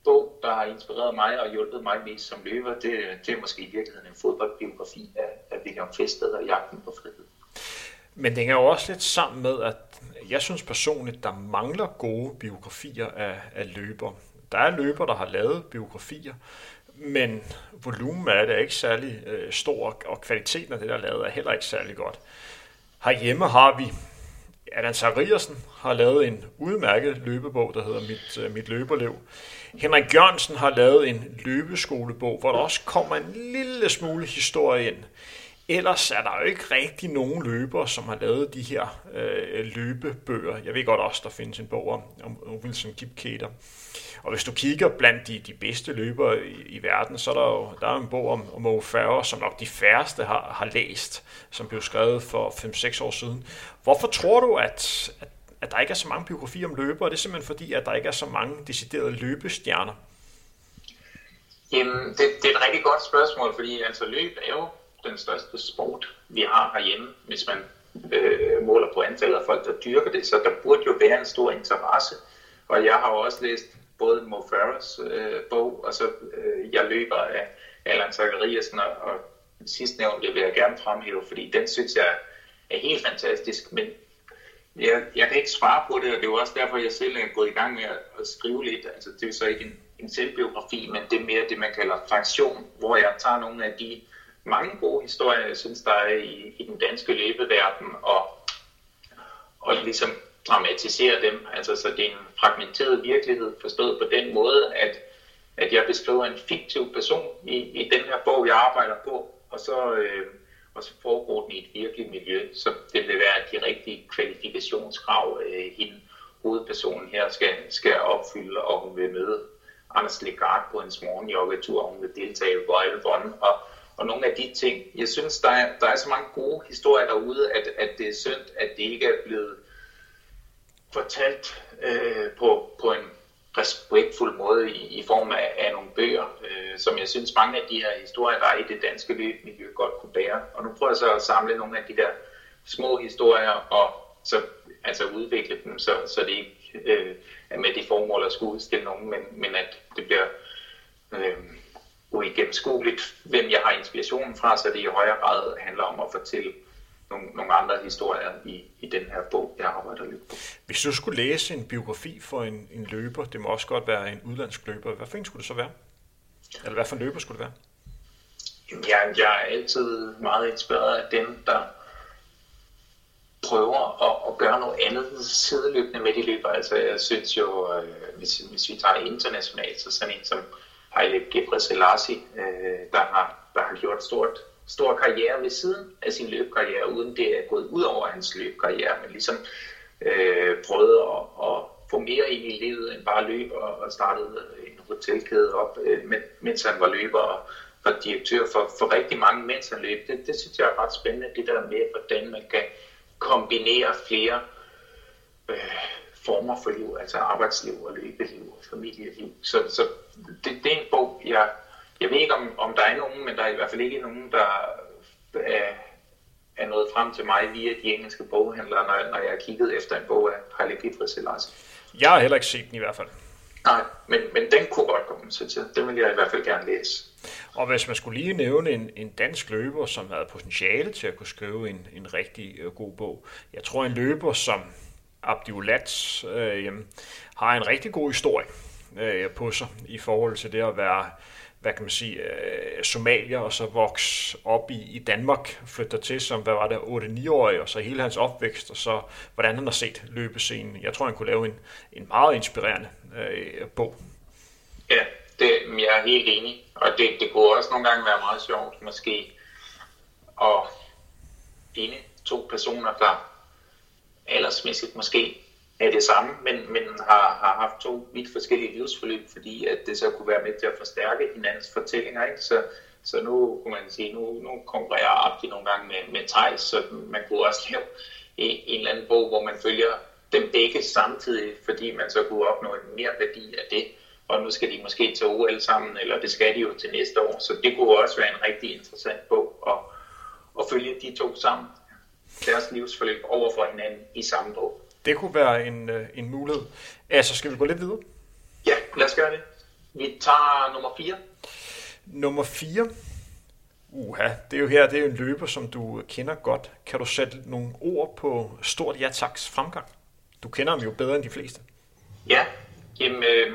bog, der har inspireret mig og hjulpet mig mest som løber, det, det er måske i virkeligheden en fodboldbiografi af, af William Fested og Jagten på frihed. Men det hænger jo også lidt sammen med, at jeg synes personligt, der mangler gode biografier af, af løber. Der er løber, der har lavet biografier, men volumen af det er ikke særlig øh, stor, og kvaliteten af det, der er lavet, er heller ikke særlig godt. Herhjemme har vi Allan Sariersen har lavet en udmærket løbebog, der hedder Mit, øh, Mit løberliv. Henrik Jørgensen har lavet en løbeskolebog, hvor der også kommer en lille smule historie ind. Ellers er der jo ikke rigtig nogen løbere, som har lavet de her øh, løbebøger. Jeg ved godt også, der findes en bog om, om Wilson Kipketer. Og hvis du kigger blandt de, de bedste løbere i, i verden, så er der jo der er en bog om, om Mo Farah, som nok de færreste har, har læst, som blev skrevet for 5-6 år siden. Hvorfor tror du, at, at, at der ikke er så mange biografier om løbere? Er det simpelthen fordi, at der ikke er så mange deciderede løbestjerner? Jamen, det, det er et rigtig godt spørgsmål, fordi altså løb er jo den største sport, vi har herhjemme, hvis man øh, måler på antallet af folk, der dyrker det, så der burde jo være en stor interesse. Og jeg har jo også læst både Mo Farahs øh, bog, og så øh, jeg løber af Allan Zachariasen, og, og sidst nævnte vil jeg gerne fremhæve, fordi den synes jeg er helt fantastisk, men jeg, jeg kan ikke svare på det, og det er også derfor, jeg selv er gået i gang med at, at skrive lidt. Altså, det er så ikke en, en selvbiografi, men det er mere det, man kalder fraktion, hvor jeg tager nogle af de mange gode historier, jeg synes, der er i, i den danske løbeverden, og, og ligesom dramatiserer dem. Altså, så det er en fragmenteret virkelighed, forstået på den måde, at, at jeg beskriver en fiktiv person i, i den her bog, jeg arbejder på, og så, øh, og så foregår den i et virkeligt miljø. Så det vil være de rigtige kvalifikationskrav, øh, hende hovedpersonen her skal, skal opfylde, og hun vil møde Anders Legard på hendes morgenjoggetur, og hun vil deltage på Bonn, og, og nogle af de ting. Jeg synes, der er, der er så mange gode historier derude, at, at det er synd, at det ikke er blevet fortalt øh, på, på en respektfuld måde i, i form af, af nogle bøger, øh, som jeg synes mange af de her historier, der er i det danske løbmiljø, godt kunne bære. Og nu prøver jeg så at samle nogle af de der små historier og så altså udvikle dem, så, så det ikke øh, er med det formål at skulle udstille nogen, men, men at det bliver øh, uigennemskueligt, hvem jeg har inspirationen fra, så det i højere grad handler om at fortælle nogle, nogle andre historier i, i den her bog, jeg arbejder lidt på. Hvis du skulle læse en biografi for en, en løber, det må også godt være en udlandsk løber, hvad for en skulle det så være? Eller hvad for en løber skulle det være? Jeg, jeg er altid meget inspireret af dem, der prøver at, at gøre noget andet sideløbende med de løber. Altså jeg synes jo, øh, hvis, hvis vi tager internationalt, så sådan en som Haile Gebrselassie, øh, der, har, der har gjort stort stor karriere ved siden af sin løbkarriere, uden det er gået ud over hans løbkarriere, men ligesom øh, prøvet at, at få mere ind i livet end bare løb og, og startede en hotelkæde op, øh, mens han var løber og var direktør for, for rigtig mange, mens han løb. Det, det synes jeg er ret spændende, det der med, hvordan man kan kombinere flere øh, former for liv, altså arbejdsliv og løbeliv og familieliv. Så, så det, det er en bog, jeg jeg ved ikke, om, om der er nogen, men der er i hvert fald ikke nogen, der er, er nået frem til mig via de engelske boghandlere, når, når jeg har kigget efter en bog af Haile Gebrselassie. Jeg har heller ikke set den i hvert fald. Nej, men, men den kunne godt komme til. Den vil jeg i hvert fald gerne læse. Og hvis man skulle lige nævne en, en dansk løber, som havde potentiale til at kunne skrive en, en rigtig uh, god bog. Jeg tror, en løber som Abdiulat øh, har en rigtig god historie øh, på sig i forhold til det at være hvad kan man sige, øh, somalier, og så vokse op i, i Danmark, flytter til som, hvad var det, 8-9-årig, og så hele hans opvækst, og så hvordan han har set løbescenen. Jeg tror, han kunne lave en, en meget inspirerende øh, bog. Ja, det, jeg er helt enig, og det, det kunne også nogle gange være meget sjovt, måske, at finde to personer, der aldersmæssigt måske er det samme, men, men har, har haft to vidt forskellige livsforløb, fordi at det så kunne være med til at forstærke hinandens fortællinger. Ikke? Så, så nu kunne man sige, nu, nu konkurrerer Abdi nogle gange med, med Thijs, så man kunne også lave en, en eller anden bog, hvor man følger dem begge samtidig, fordi man så kunne opnå en mere værdi af det. Og nu skal de måske til OL sammen, eller det skal de jo til næste år. Så det kunne også være en rigtig interessant bog at, at følge de to sammen. Deres livsforløb over for hinanden i samme bog. Det kunne være en, øh, en mulighed. Altså, skal vi gå lidt videre? Ja, lad os gøre det. Vi tager nummer 4. Nummer 4. Uha, det er jo her, det er jo en løber, som du kender godt. Kan du sætte nogle ord på Stort Ja Taks fremgang? Du kender ham jo bedre end de fleste. Ja, jamen, øh,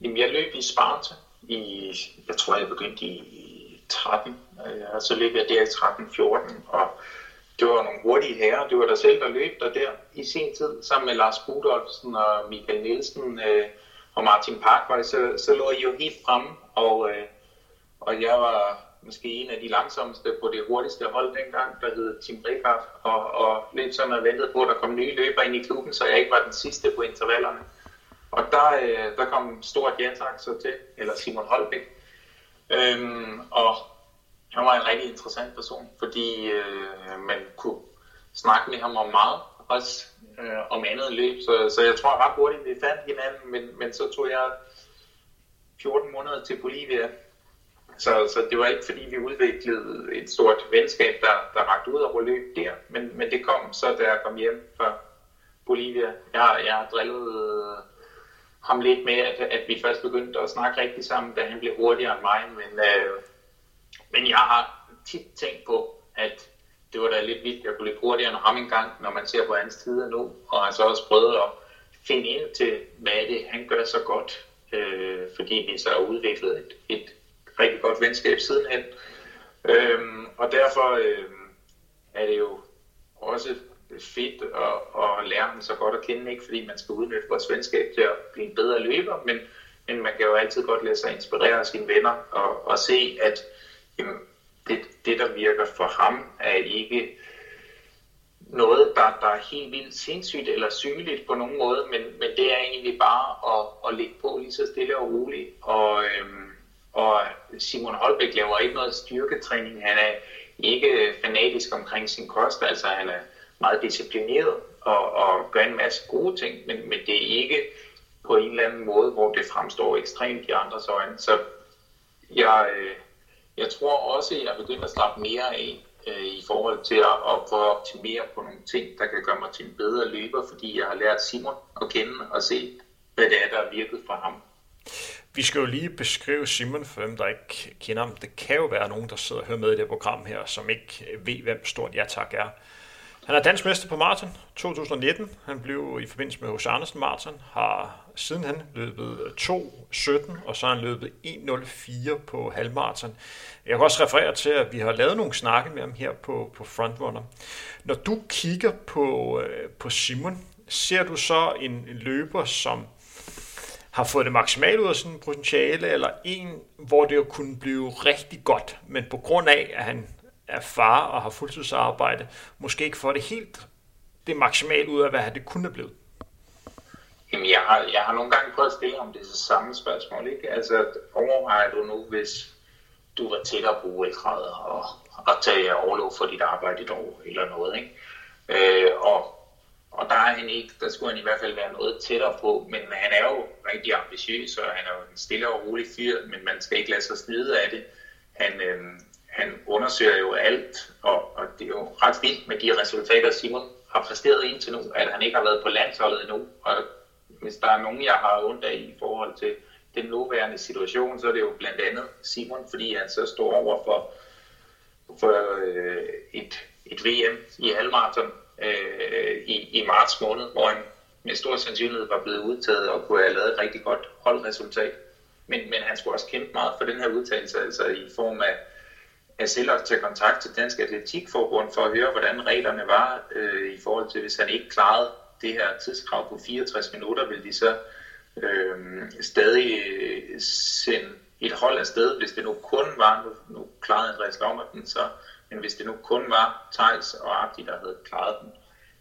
jamen jeg løb i Sparta i, jeg tror jeg begyndte i 13, øh, og så løb jeg der i 13-14, og det var nogle hurtige herrer. Det var der selv, der løb der der i sin tid, sammen med Lars Budolfsen og Michael Nielsen øh, og Martin Parkvej, så, så lå I jo helt fremme, og, øh, og jeg var måske en af de langsomste på det hurtigste hold dengang, der hed Tim Rikard, og, og løb sådan og ventede på, at der kom nye løber ind i klubben, så jeg ikke var den sidste på intervallerne. Og der, øh, der kom stort Jensang så til, eller Simon Holbæk. Øhm, og han var en rigtig interessant person, fordi øh, man kunne snakke med ham om meget, også øh, om andet løb. Så, så jeg tror ret hurtigt, vi fandt hinanden, men, men så tog jeg 14 måneder til Bolivia. Så, så det var ikke fordi, vi udviklede et stort venskab, der, der rakte ud over løb der, men, men det kom så, da jeg kom hjem fra Bolivia. Jeg, jeg drillede øh, ham lidt med, at, at vi først begyndte at snakke rigtig sammen, da han blev hurtigere end mig, men øh, men jeg har tit tænkt på, at det var da lidt vildt, jeg kunne lidt hurtigere end ham engang, når man ser på hans tider nu, og har så også prøvet at finde ind til, hvad det han gør så godt, øh, fordi vi så har udviklet et, et rigtig godt venskab sidenhen. Øhm, og derfor øh, er det jo også fedt at, at lære ham så godt at kende, ikke fordi man skal udnytte vores venskab til at blive en bedre løber, men, men man kan jo altid godt lade sig inspirere af sine venner og, og se, at jamen, det, det, der virker for ham, er ikke noget, der, der er helt vildt sindssygt eller sygeligt på nogen måde, men, men det er egentlig bare at, at ligge på lige så stille og roligt. Og, øhm, og Simon Holbæk laver ikke noget styrketræning. Han er ikke fanatisk omkring sin kost, altså han er meget disciplineret og, og gør en masse gode ting, men, men det er ikke på en eller anden måde, hvor det fremstår ekstremt i andres øjne. Så jeg, øh, jeg tror også, at jeg begynder at slappe mere af øh, i forhold til at, at prøve at optimere på nogle ting, der kan gøre mig til en bedre løber, fordi jeg har lært Simon at kende og se, hvad det er, der er virket for ham. Vi skal jo lige beskrive Simon for dem, der ikke kender ham. Det kan jo være nogen, der sidder og hører med i det program her, som ikke ved, hvem stort ja tak er. Han er dansk mester på maraton 2019. Han blev i forbindelse med Hos Andersen Marathon, har siden han løbet 2.17, og så har han løbet 1.04 på halvmarathon. Jeg kan også referere til, at vi har lavet nogle snakke med ham her på, på Frontrunner. Når du kigger på, øh, på Simon, ser du så en, en løber, som har fået det maksimalt ud af sådan potentiale, eller en, hvor det jo kunne blive rigtig godt, men på grund af, at han er far og har fuldtidsarbejde, måske ikke får det helt det maksimale ud af, hvad det kunne have blevet? Jamen, jeg har, jeg har nogle gange prøvet at stille om det samme spørgsmål, ikke? Altså, overvejer du nu, hvis du var tættere på uældredet og, og tage overlov for dit arbejde et år eller noget, ikke? Øh, og, og der er han ikke, der skulle han i hvert fald være noget tættere på, men han er jo rigtig ambitiøs, og han er jo en stille og rolig fyr, men man skal ikke lade sig snide af det. Han, øh, han undersøger jo alt, og, og det er jo ret vildt med de resultater, Simon har præsteret indtil nu, at han ikke har været på landsholdet endnu. Og hvis der er nogen, jeg har ondt af i forhold til den nuværende situation, så er det jo blandt andet Simon, fordi han så står over for, for øh, et, et VM i halvmarathon øh, i, i marts måned, hvor han med stor sandsynlighed var blevet udtaget og kunne have lavet et rigtig godt holdresultat. Men, men han skulle også kæmpe meget for den her udtalelse, altså i form af jeg selv også tage kontakt til Dansk Atletikforbund for at høre, hvordan reglerne var øh, i forhold til, hvis han ikke klarede det her tidskrav på 64 minutter, ville de så øh, stadig øh, sende et hold afsted, hvis det nu kun var, nu, nu klarede Andreas Laumerten så, men hvis det nu kun var Thijs og Abdi, der havde klaret den.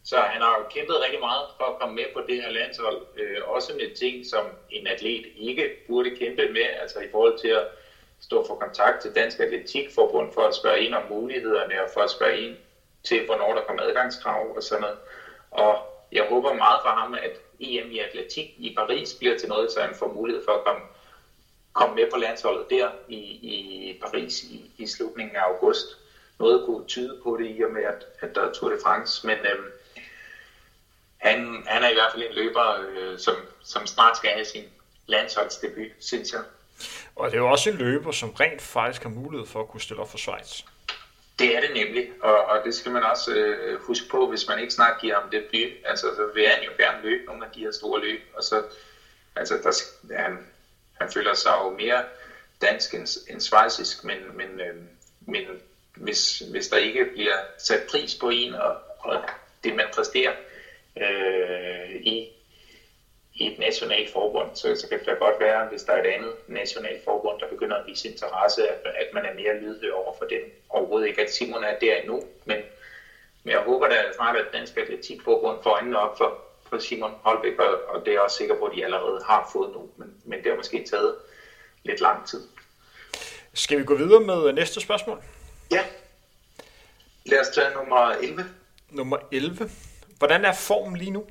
Så han har jo kæmpet rigtig meget for at komme med på det her landshold, øh, også med ting, som en atlet ikke burde kæmpe med, altså i forhold til at stå for kontakt til Dansk Atletikforbund for at spørge ind om mulighederne og for at spørge ind til, hvornår der kommer adgangskrav og sådan noget. Og jeg håber meget for ham, at EM i atletik i Paris bliver til noget, så han får mulighed for at komme, komme med på landsholdet der i, i Paris i, i slutningen af august. Noget kunne tyde på det i og med, at, at der er Tour de France, men øhm, han, han er i hvert fald en løber, øh, som, som snart skal have sin landsholdsdebut, synes jeg. Og det er jo også en løber, som rent faktisk har mulighed for at kunne stille op for Schweiz. Det er det nemlig, og, og det skal man også øh, huske på, hvis man ikke snart giver ham det by. Altså, så vil han jo gerne løbe nogle af de her store løb, og så, altså, der, han, han føler sig jo mere dansk end, end svejsisk, men, men, øh, men hvis, hvis der ikke bliver sat pris på en, og, og det man præsterer øh, i i et nationalt forbund, så, så kan det da godt være, hvis der er et andet nationalt forbund, der begynder at vise interesse, at, at man er mere lydhør over for det. Overhovedet ikke, at Simon er der endnu, men, men jeg håber da snart, at Dansk Atletikforbund får øjnene op for, for Simon Holbæk, og, og det er jeg også sikker på, at de allerede har fået nu, men, men det har måske taget lidt lang tid. Skal vi gå videre med næste spørgsmål? Ja. Lad os tage nummer 11. Nummer 11. Hvordan er formen lige nu?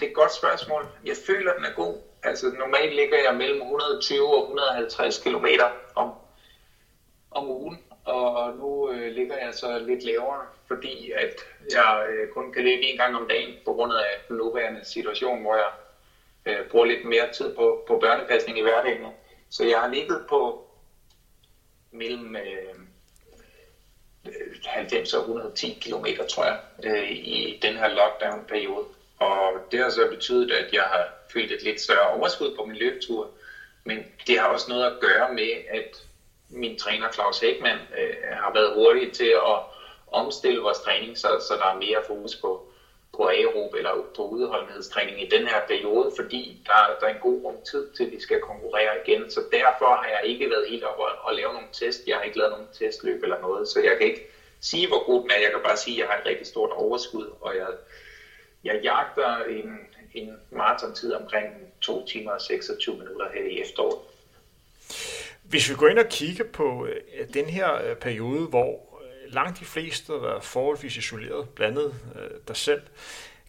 Det er et godt spørgsmål. Jeg føler, den er god. Altså normalt ligger jeg mellem 120 og 150 km om, om ugen, og nu øh, ligger jeg så lidt lavere, fordi at jeg øh, kun kan løbe en gang om dagen på grund af den nuværende situation, hvor jeg øh, bruger lidt mere tid på, på børnepasning i hverdagen. Så jeg har ligget på mellem øh, 90 og 110 km, tror jeg, øh, i den her lockdown-periode. Og det har så betydet, at jeg har følt et lidt større overskud på min løbetur. Men det har også noget at gøre med, at min træner Claus Hækman øh, har været hurtig til at omstille vores træning, så, så der er mere fokus på, på aerob eller på udholdenhedstræning i den her periode, fordi der, der er en god rum tid til, at vi skal konkurrere igen. Så derfor har jeg ikke været helt oppe og, og lave nogle test. Jeg har ikke lavet nogen testløb eller noget, så jeg kan ikke sige, hvor god den er. Jeg kan bare sige, at jeg har et rigtig stort overskud, og jeg, jeg jagter en, en maratontid omkring 2 timer og 26 minutter her i efteråret. Hvis vi går ind og kigger på øh, den her øh, periode, hvor øh, langt de fleste var forholdsvis isoleret, blandet øh, dig selv.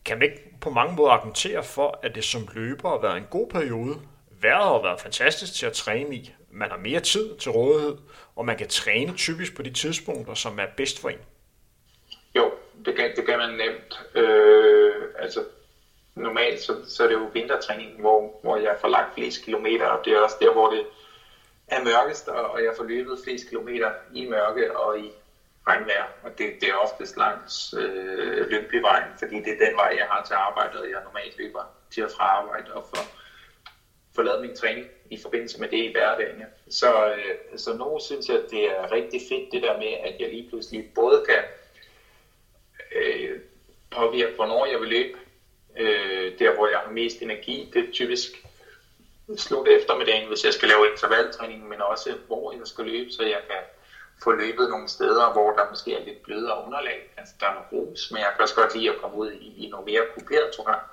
Kan man ikke på mange måder argumentere for, at det som løber har været en god periode? Vejret har været fantastisk til at træne i. Man har mere tid til rådighed, og man kan træne typisk på de tidspunkter, som er bedst for en. Det kan, det kan man nemt. Øh, altså, normalt så, så er det jo vintertræning, hvor, hvor jeg får lagt flest kilometer, og det er også der, hvor det er mørkest, og, og jeg får løbet flest kilometer i mørke og i regnvejr, og det, det er oftest langs øh, Lyngbyvejen, fordi det er den vej, jeg har til arbejde, og jeg normalt løber til og fra arbejde og for, for lavet min træning i forbindelse med det i hverdagen. Så, øh, så nu synes jeg, at det er rigtig fedt det der med, at jeg lige pludselig både kan øh, påvirke, hvornår jeg vil løbe, øh, der hvor jeg har mest energi, det er typisk slut eftermiddagen, hvis jeg skal lave intervaltræning, men også hvor jeg skal løbe, så jeg kan få løbet nogle steder, hvor der måske er lidt blødere underlag. Altså der er noget grus, men jeg kan også godt lide at komme ud i, i noget mere kuperet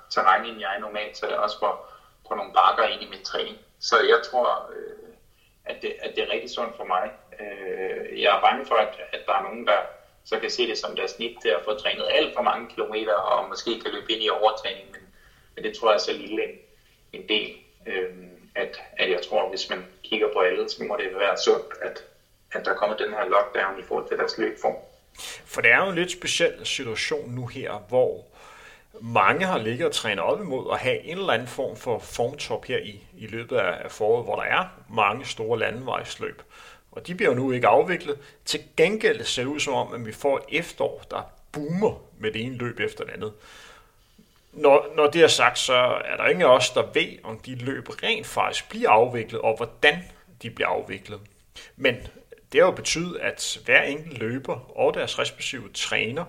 terræn, end jeg er normalt, så jeg også får på nogle bakker ind i min træning. Så jeg tror, øh, at, det, at det er rigtig sundt for mig. Øh, jeg er bange for, at, at der er nogen, der så kan se det som deres snit til at få trænet alt for mange kilometer, og måske kan løbe ind i overtræning, men, men det tror jeg er så lille en, en del, øh, at, at jeg tror, at hvis man kigger på alle, så må det være sundt, at, at der kommer den her lockdown i forhold til deres løbform. For det er jo en lidt speciel situation nu her, hvor mange har ligget og trænet op imod at have en eller anden form for formtop her i, i løbet af foråret, hvor der er mange store landevejsløb. Og de bliver jo nu ikke afviklet. Til gengæld ser det ud som om, at vi får et efterår, der boomer med det ene løb efter det andet. Når, når det er sagt, så er der ingen af os, der ved, om de løb rent faktisk bliver afviklet, og hvordan de bliver afviklet. Men det har jo betydet, at hver enkelt løber og deres respektive træner,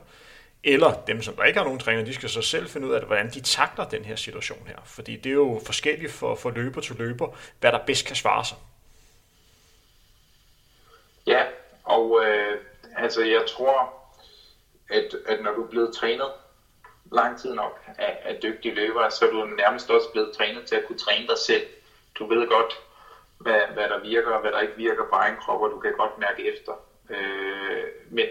eller dem, som der ikke har nogen træner, de skal så selv finde ud af, hvordan de takler den her situation her. Fordi det er jo forskelligt for, for løber til løber, hvad der bedst kan svare sig. Ja, og øh, altså jeg tror, at, at når du er blevet trænet lang tid nok af, af dygtige løbere, så er du nærmest også blevet trænet til at kunne træne dig selv. Du ved godt, hvad, hvad der virker og hvad der ikke virker på egen krop, og du kan godt mærke efter. Øh, men,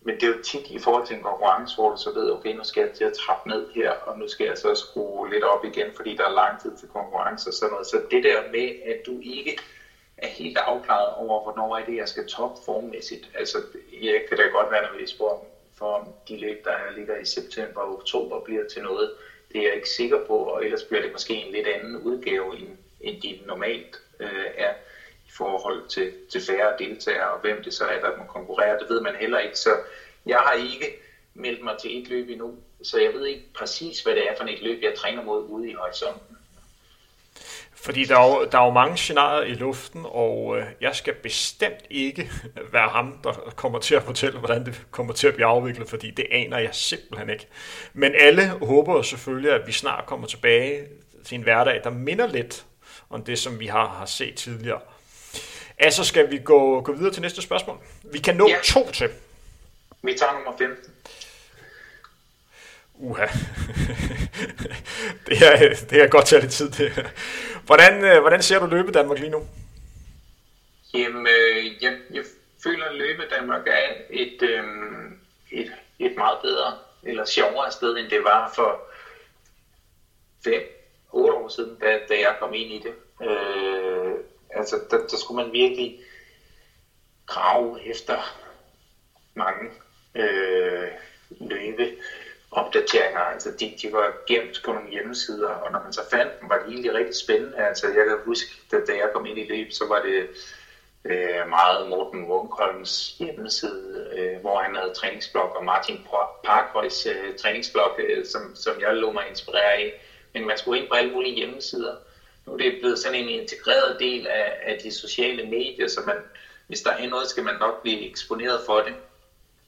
men det er jo tit i forhold til en konkurrence, hvor du så ved, okay, nu skal jeg til at trappe ned her, og nu skal jeg så skrue lidt op igen, fordi der er lang tid til konkurrence og sådan noget. Så det der med, at du ikke er helt afklaret over, hvornår er det, jeg skal top formmæssigt. Altså, jeg kan da godt være nervøs for, for de løb, der ligger i september og oktober, bliver til noget. Det er jeg ikke sikker på, og ellers bliver det måske en lidt anden udgave, end, end de normalt øh, er i forhold til, til færre deltagere, og hvem det så er, der må konkurrere, det ved man heller ikke. Så jeg har ikke meldt mig til et løb endnu, så jeg ved ikke præcis, hvad det er for et løb, jeg træner mod ude i horisonten. Fordi der er, jo, der er jo mange scenarier i luften, og øh, jeg skal bestemt ikke være ham, der kommer til at fortælle, hvordan det kommer til at blive afviklet, fordi det aner jeg simpelthen ikke. Men alle håber selvfølgelig, at vi snart kommer tilbage til en hverdag, der minder lidt om det, som vi har, har set tidligere. Altså skal vi gå, gå videre til næste spørgsmål. Vi kan nå ja. to til. Vi tager nummer 15. Uha. det, er, det er godt tage lidt tid. Det. Hvordan, øh, hvordan ser du løbe Danmark lige nu? Jamen, øh, jeg, jeg føler, at løbe Danmark er et, øh, et, et meget bedre eller sjovere sted, end det var for 5-8 år siden, da, da jeg kom ind i det. Øh, altså, der, der skulle man virkelig grave efter mange øh, løbe opdateringer. Altså, de, de var gemt på nogle hjemmesider, og når man så fandt dem, var det egentlig rigtig spændende. Altså, jeg kan huske, da, da jeg kom ind i løb, så var det øh, meget Morten Munkholms hjemmeside, øh, hvor han havde træningsblok, og Martin Parkhøjs øh, træningsblok, øh, som, som jeg lå mig inspirere af. Men man skulle ind på alle mulige hjemmesider. Nu er det blevet sådan en integreret del af, af de sociale medier, så man, hvis der er noget, skal man nok blive eksponeret for det.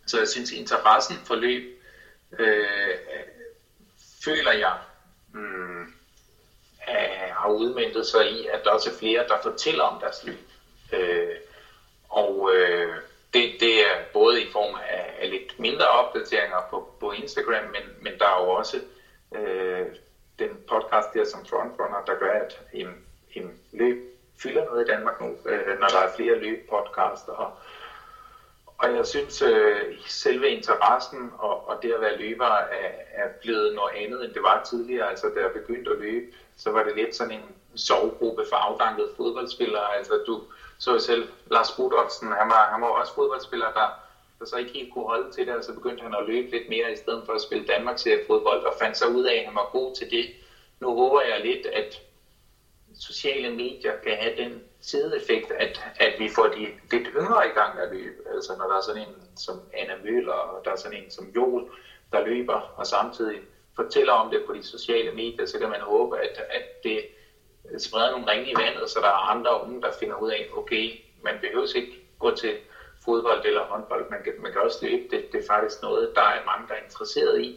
Så jeg synes, interessen for løb øh, føler jeg mm, har udmyndtet sig i, at der også er flere, der fortæller om deres liv. Øh, og øh, det, det er både i form af, af lidt mindre opdateringer på, på Instagram, men, men der er jo også øh, den podcast der som Frontrunner, der gør, at en, en løb fylder noget i Danmark nu, øh, når der er flere løbpodcaster. Og, og jeg synes, øh, selve interessen og, og det at være løber er, er blevet noget andet, end det var tidligere. Altså, da jeg begyndte at løbe, så var det lidt sådan en sovegruppe for afdankede fodboldspillere. Altså, du så selv Lars Rudolfsen, han var, han var også fodboldspiller, der, der så ikke helt kunne holde til det, og så begyndte han at løbe lidt mere, i stedet for at spille Danmarks fodbold, og fandt sig ud af, at han var god til det. Nu håber jeg lidt, at sociale medier kan have den sideeffekt, at, at vi får de lidt yngre i gang at løbe. Altså når der er sådan en som Anna Møller, og der er sådan en som Joel, der løber, og samtidig fortæller om det på de sociale medier, så kan man håbe, at, at det spreder nogle ringe i vandet, så der er andre unge, der finder ud af, okay, man behøver ikke gå til fodbold eller håndbold, man kan, man kan også løbe. Det, det er faktisk noget, der er mange, der er interesseret i.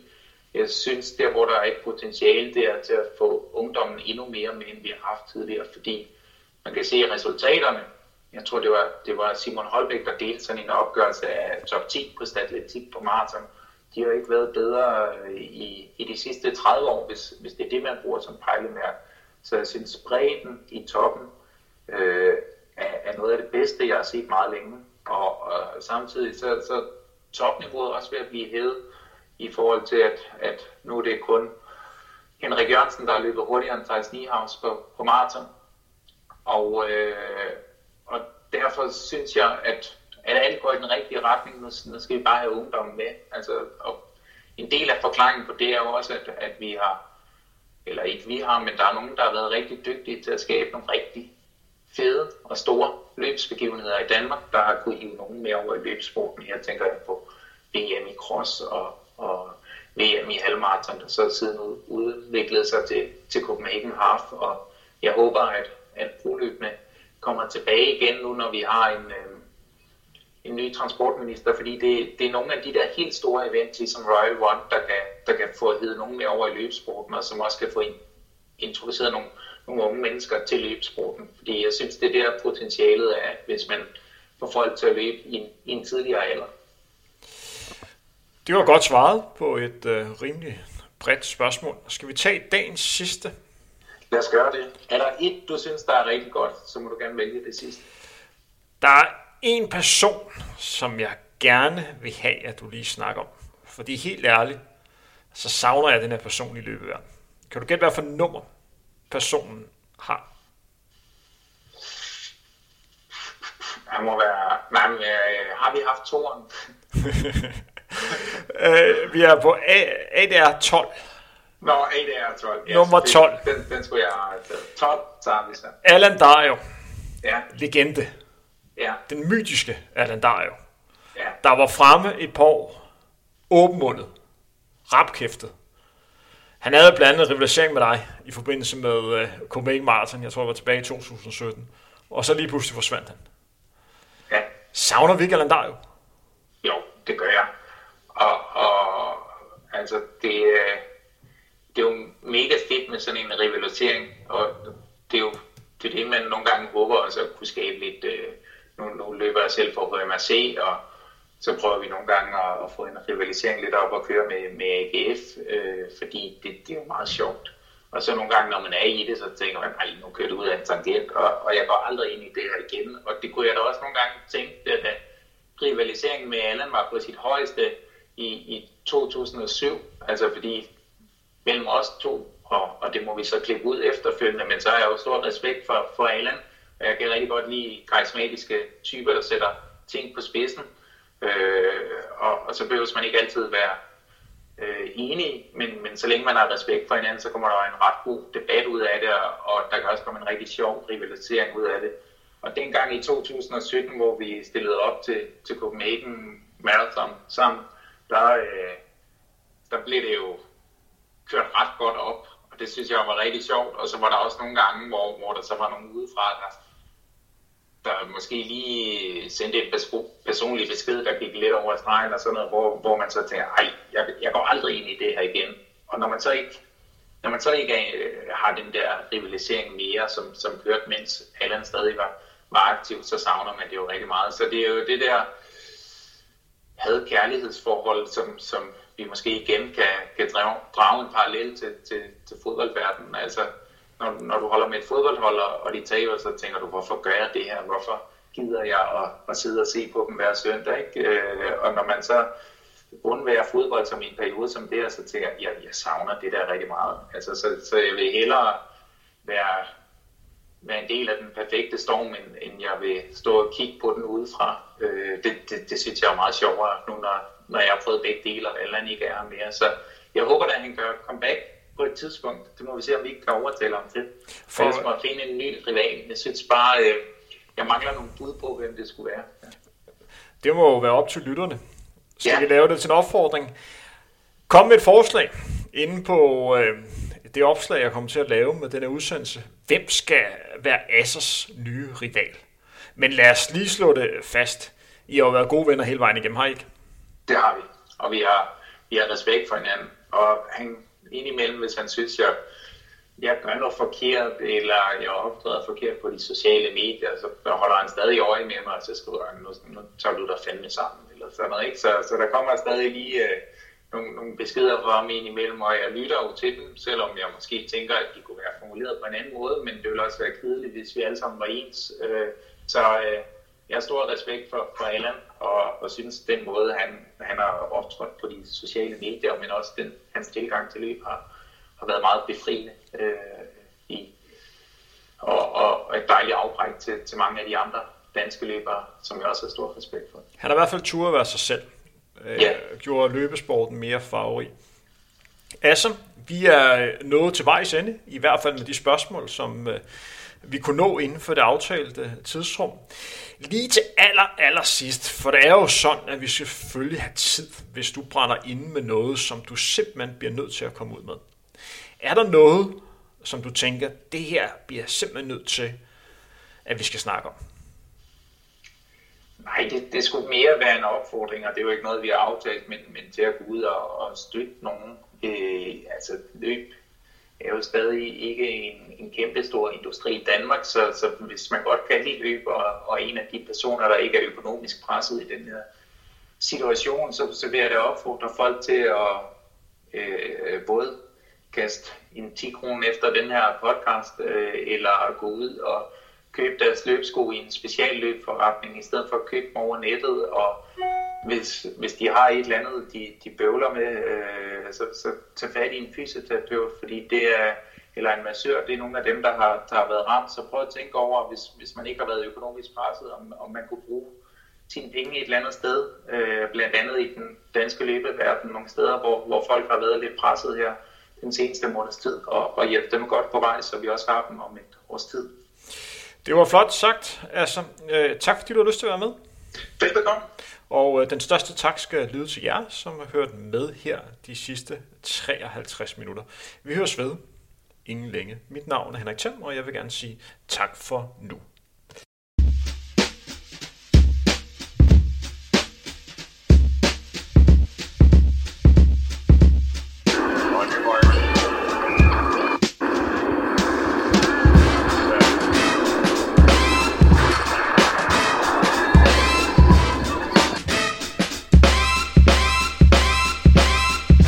Jeg synes, der hvor der er et potentiale, det er til at få ungdommen endnu mere med, end vi har haft tidligere, fordi man kan se resultaterne. Jeg tror, det var, det var Simon Holbæk, der delte sådan en opgørelse af top 10 på statletik på maraton. De har ikke været bedre øh, i, i de sidste 30 år, hvis, hvis det er det, man bruger som pejlemærke. Så jeg synes, bredden i toppen øh, er, er noget af det bedste, jeg har set meget længe. Og, og samtidig så, så topniveauet også ved at blive hævet i forhold til, at, at nu er det kun Henrik Jørgensen, der har løbet hurtigere end Thijs Niehaus på, på maraton. Og, øh, og derfor synes jeg, at, at alt går i den rigtige retning. Nu, nu skal vi bare have ungdommen med. Altså, og en del af forklaringen på det er jo også, at, at vi har, eller ikke vi har, men der er nogen, der har været rigtig dygtige til at skabe nogle rigtig fede og store løbsbegivenheder i Danmark, der har kunne hive nogen med over i løbsporten. Her tænker jeg på VM i cross og, og VM i halvmarathon, der så siden udviklede sig til, til Copenhagen Half, og jeg håber, at, at forløbende kommer tilbage igen nu, når vi har en, øh, en ny transportminister, fordi det, det er nogle af de der helt store events, ligesom Royal One, der kan, der kan få heddet nogen med over i løbsporten, og som også kan få introduceret nogle, nogle unge mennesker til løbsporten. Fordi jeg synes, det er der potentialet er, hvis man får folk til at løbe i en, i en tidligere alder. Det var godt svaret på et øh, rimelig bredt spørgsmål. Skal vi tage dagens sidste? Lad os gøre det. Er der et, du synes, der er rigtig godt, så må du gerne vælge det sidste. Der er en person, som jeg gerne vil have, at du lige snakker om. Fordi helt ærligt, så savner jeg den her person i løbet af. Kan du gætte, hvad for nummer personen har? Han må være... Nej, men, øh, har vi haft toren? øh, vi er på A, ADR 12. Nå, ADR 12. Yes, Nummer 12. Den, den skulle jeg have taget. 12 tager vi så. Alan Dario. Ja. Legende. Ja. Den mytiske Alan Dario. Ja. Der var fremme et par år. Åbenmundet. Rapkæftet. Han havde blandt andet rivalisering med dig i forbindelse med uh, Copenhagen Marathon. Jeg tror, det var tilbage i 2017. Og så lige pludselig forsvandt han. Ja. Savner vi ikke Alan Dario? Jo, det gør jeg. Og, og altså, det, det er jo mega fedt med sådan en rivalisering, og det er jo det, er det man nogle gange håber også at kunne skabe lidt, øh, nu, nu løber jeg selv for MRC, og så prøver vi nogle gange at, at få en rivalisering lidt op og køre med, med AGF, øh, fordi det, det er jo meget sjovt. Og så nogle gange, når man er i det, så tænker man, nej, nu kører du ud af en tangent, og, og jeg går aldrig ind i det her igen. Og det kunne jeg da også nogle gange tænke, at rivaliseringen med Allan var på sit højeste i, i 2007, altså fordi mellem os to, og, og det må vi så klippe ud efterfølgende, men så har jeg jo stor respekt for, for Allan, og jeg kan rigtig godt lide karismatiske typer, der sætter ting på spidsen, øh, og, og så behøver man ikke altid være øh, enige, men, men så længe man har respekt for hinanden, så kommer der en ret god debat ud af det, og, og der kan også komme en rigtig sjov rivalisering ud af det. Og dengang i 2017, hvor vi stillede op til, til Copenhagen Marathon sammen, der, øh, der blev det jo kørte ret godt op, og det synes jeg var rigtig sjovt. Og så var der også nogle gange, hvor, hvor der så var nogen udefra, der, der måske lige sendte en personlig besked, der gik lidt over stregen og sådan noget, hvor, hvor man så tænker, ej, jeg, jeg går aldrig ind i det her igen. Og når man så ikke, når man så ikke øh, har den der rivalisering mere, som, som kørte, mens Allan stadig var, var aktiv, så savner man det jo rigtig meget. Så det er jo det der had-kærlighedsforhold, som, som vi måske igen kan, kan drage, drage en parallel til, til, til fodboldverdenen. Altså, når, når du holder med et fodboldhold, og de taber, så tænker du, hvorfor gør jeg det her? Hvorfor gider jeg at, at sidde og se på dem hver søndag? Ikke? Øh, og når man så undværer fodbold som en periode som det her, så tænker jeg, jeg, jeg savner det der rigtig meget. Altså, så, så jeg vil hellere være, være en del af den perfekte storm, end, end jeg vil stå og kigge på den udefra. Øh, det, det, det synes jeg er meget sjovere, nu når, når jeg har fået begge dele, og Allan ikke er mere. Så jeg håber, at han gør comeback på et tidspunkt. Det må vi se, om vi ikke kan overtale ham til. For ellers må jeg finde en ny rival. Jeg synes bare, øh, jeg mangler nogle bud på, hvem det skulle være. Ja. Det må jo være op til lytterne. Skal ja. vi lave det til en opfordring? Kom med et forslag inde på øh, det opslag, jeg kommer til at lave med denne udsendelse. Hvem skal være Assers nye rival? Men lad os lige slå det fast. I har jo været gode venner hele vejen igennem, har I ikke? Det har vi. Og vi har, vi har respekt for hinanden. Og han, indimellem, hvis han synes, jeg, jeg gør noget forkert, eller jeg optræder forkert på de sociale medier, så holder han stadig øje med mig, og så skriver han, nu, nu tager du dig fandme sammen, eller sådan noget, ikke? Så, så der kommer stadig lige øh, nogle, nogle beskeder fra ham indimellem, og jeg lytter jo til dem, selvom jeg måske tænker, at de kunne være formuleret på en anden måde, men det ville også være kedeligt, hvis vi alle sammen var ens. Øh, så øh, jeg har stor respekt for, for Allan, og, og synes, den måde, han, han har optrådt på de sociale medier, men også den, hans tilgang til løb har, har været meget befriende øh, i, og, og, et dejligt afbræk til, til mange af de andre danske løbere, som jeg også har stor respekt for. Han har i hvert fald tur at være sig selv. Øh, ja. Gjorde løbesporten mere farverig. Assem, vi er nået til vejs ende, i hvert fald med de spørgsmål, som øh, vi kunne nå inden for det aftalte tidsrum. Lige til aller, aller sidst, for det er jo sådan, at vi selvfølgelig have tid, hvis du brænder inde med noget, som du simpelthen bliver nødt til at komme ud med. Er der noget, som du tænker, det her bliver simpelthen nødt til, at vi skal snakke om? Nej, det, det skulle mere være en opfordring, og det er jo ikke noget, vi har aftalt, men, men til at gå ud og, og støtte nogen. Øh, altså løb er jo stadig ikke en, en kæmpe stor industri i Danmark, så, så hvis man godt kan lide løb, og, og en af de personer, der ikke er økonomisk presset i den her situation, så, så vil jeg da opfordre folk til at øh, både kaste en 10 kroner efter den her podcast, øh, eller gå ud og købe deres løbsko i en specialløbforretning, i stedet for at købe dem over nettet, og hvis, hvis de har et eller andet, de, de bøvler med, øh, så, så tag fat i en fysioterapeut, fordi det er, eller en massør, det er nogle af dem, der har, der har været ramt, så prøv at tænke over, hvis, hvis man ikke har været økonomisk presset, om, om man kunne bruge sine penge et eller andet sted, øh, blandt andet i den danske løbeverden, nogle steder, hvor, hvor folk har været lidt presset her den seneste måneds tid, og, og hjælpe dem godt på vej, så vi også har dem om et års tid. Det var flot sagt. Altså, øh, tak fordi du har lyst til at være med. Velbekomme. Og øh, den største tak skal lyde til jer, som har hørt med her de sidste 53 minutter. Vi høres ved ingen længe. Mit navn er Henrik Thiem, og jeg vil gerne sige tak for nu.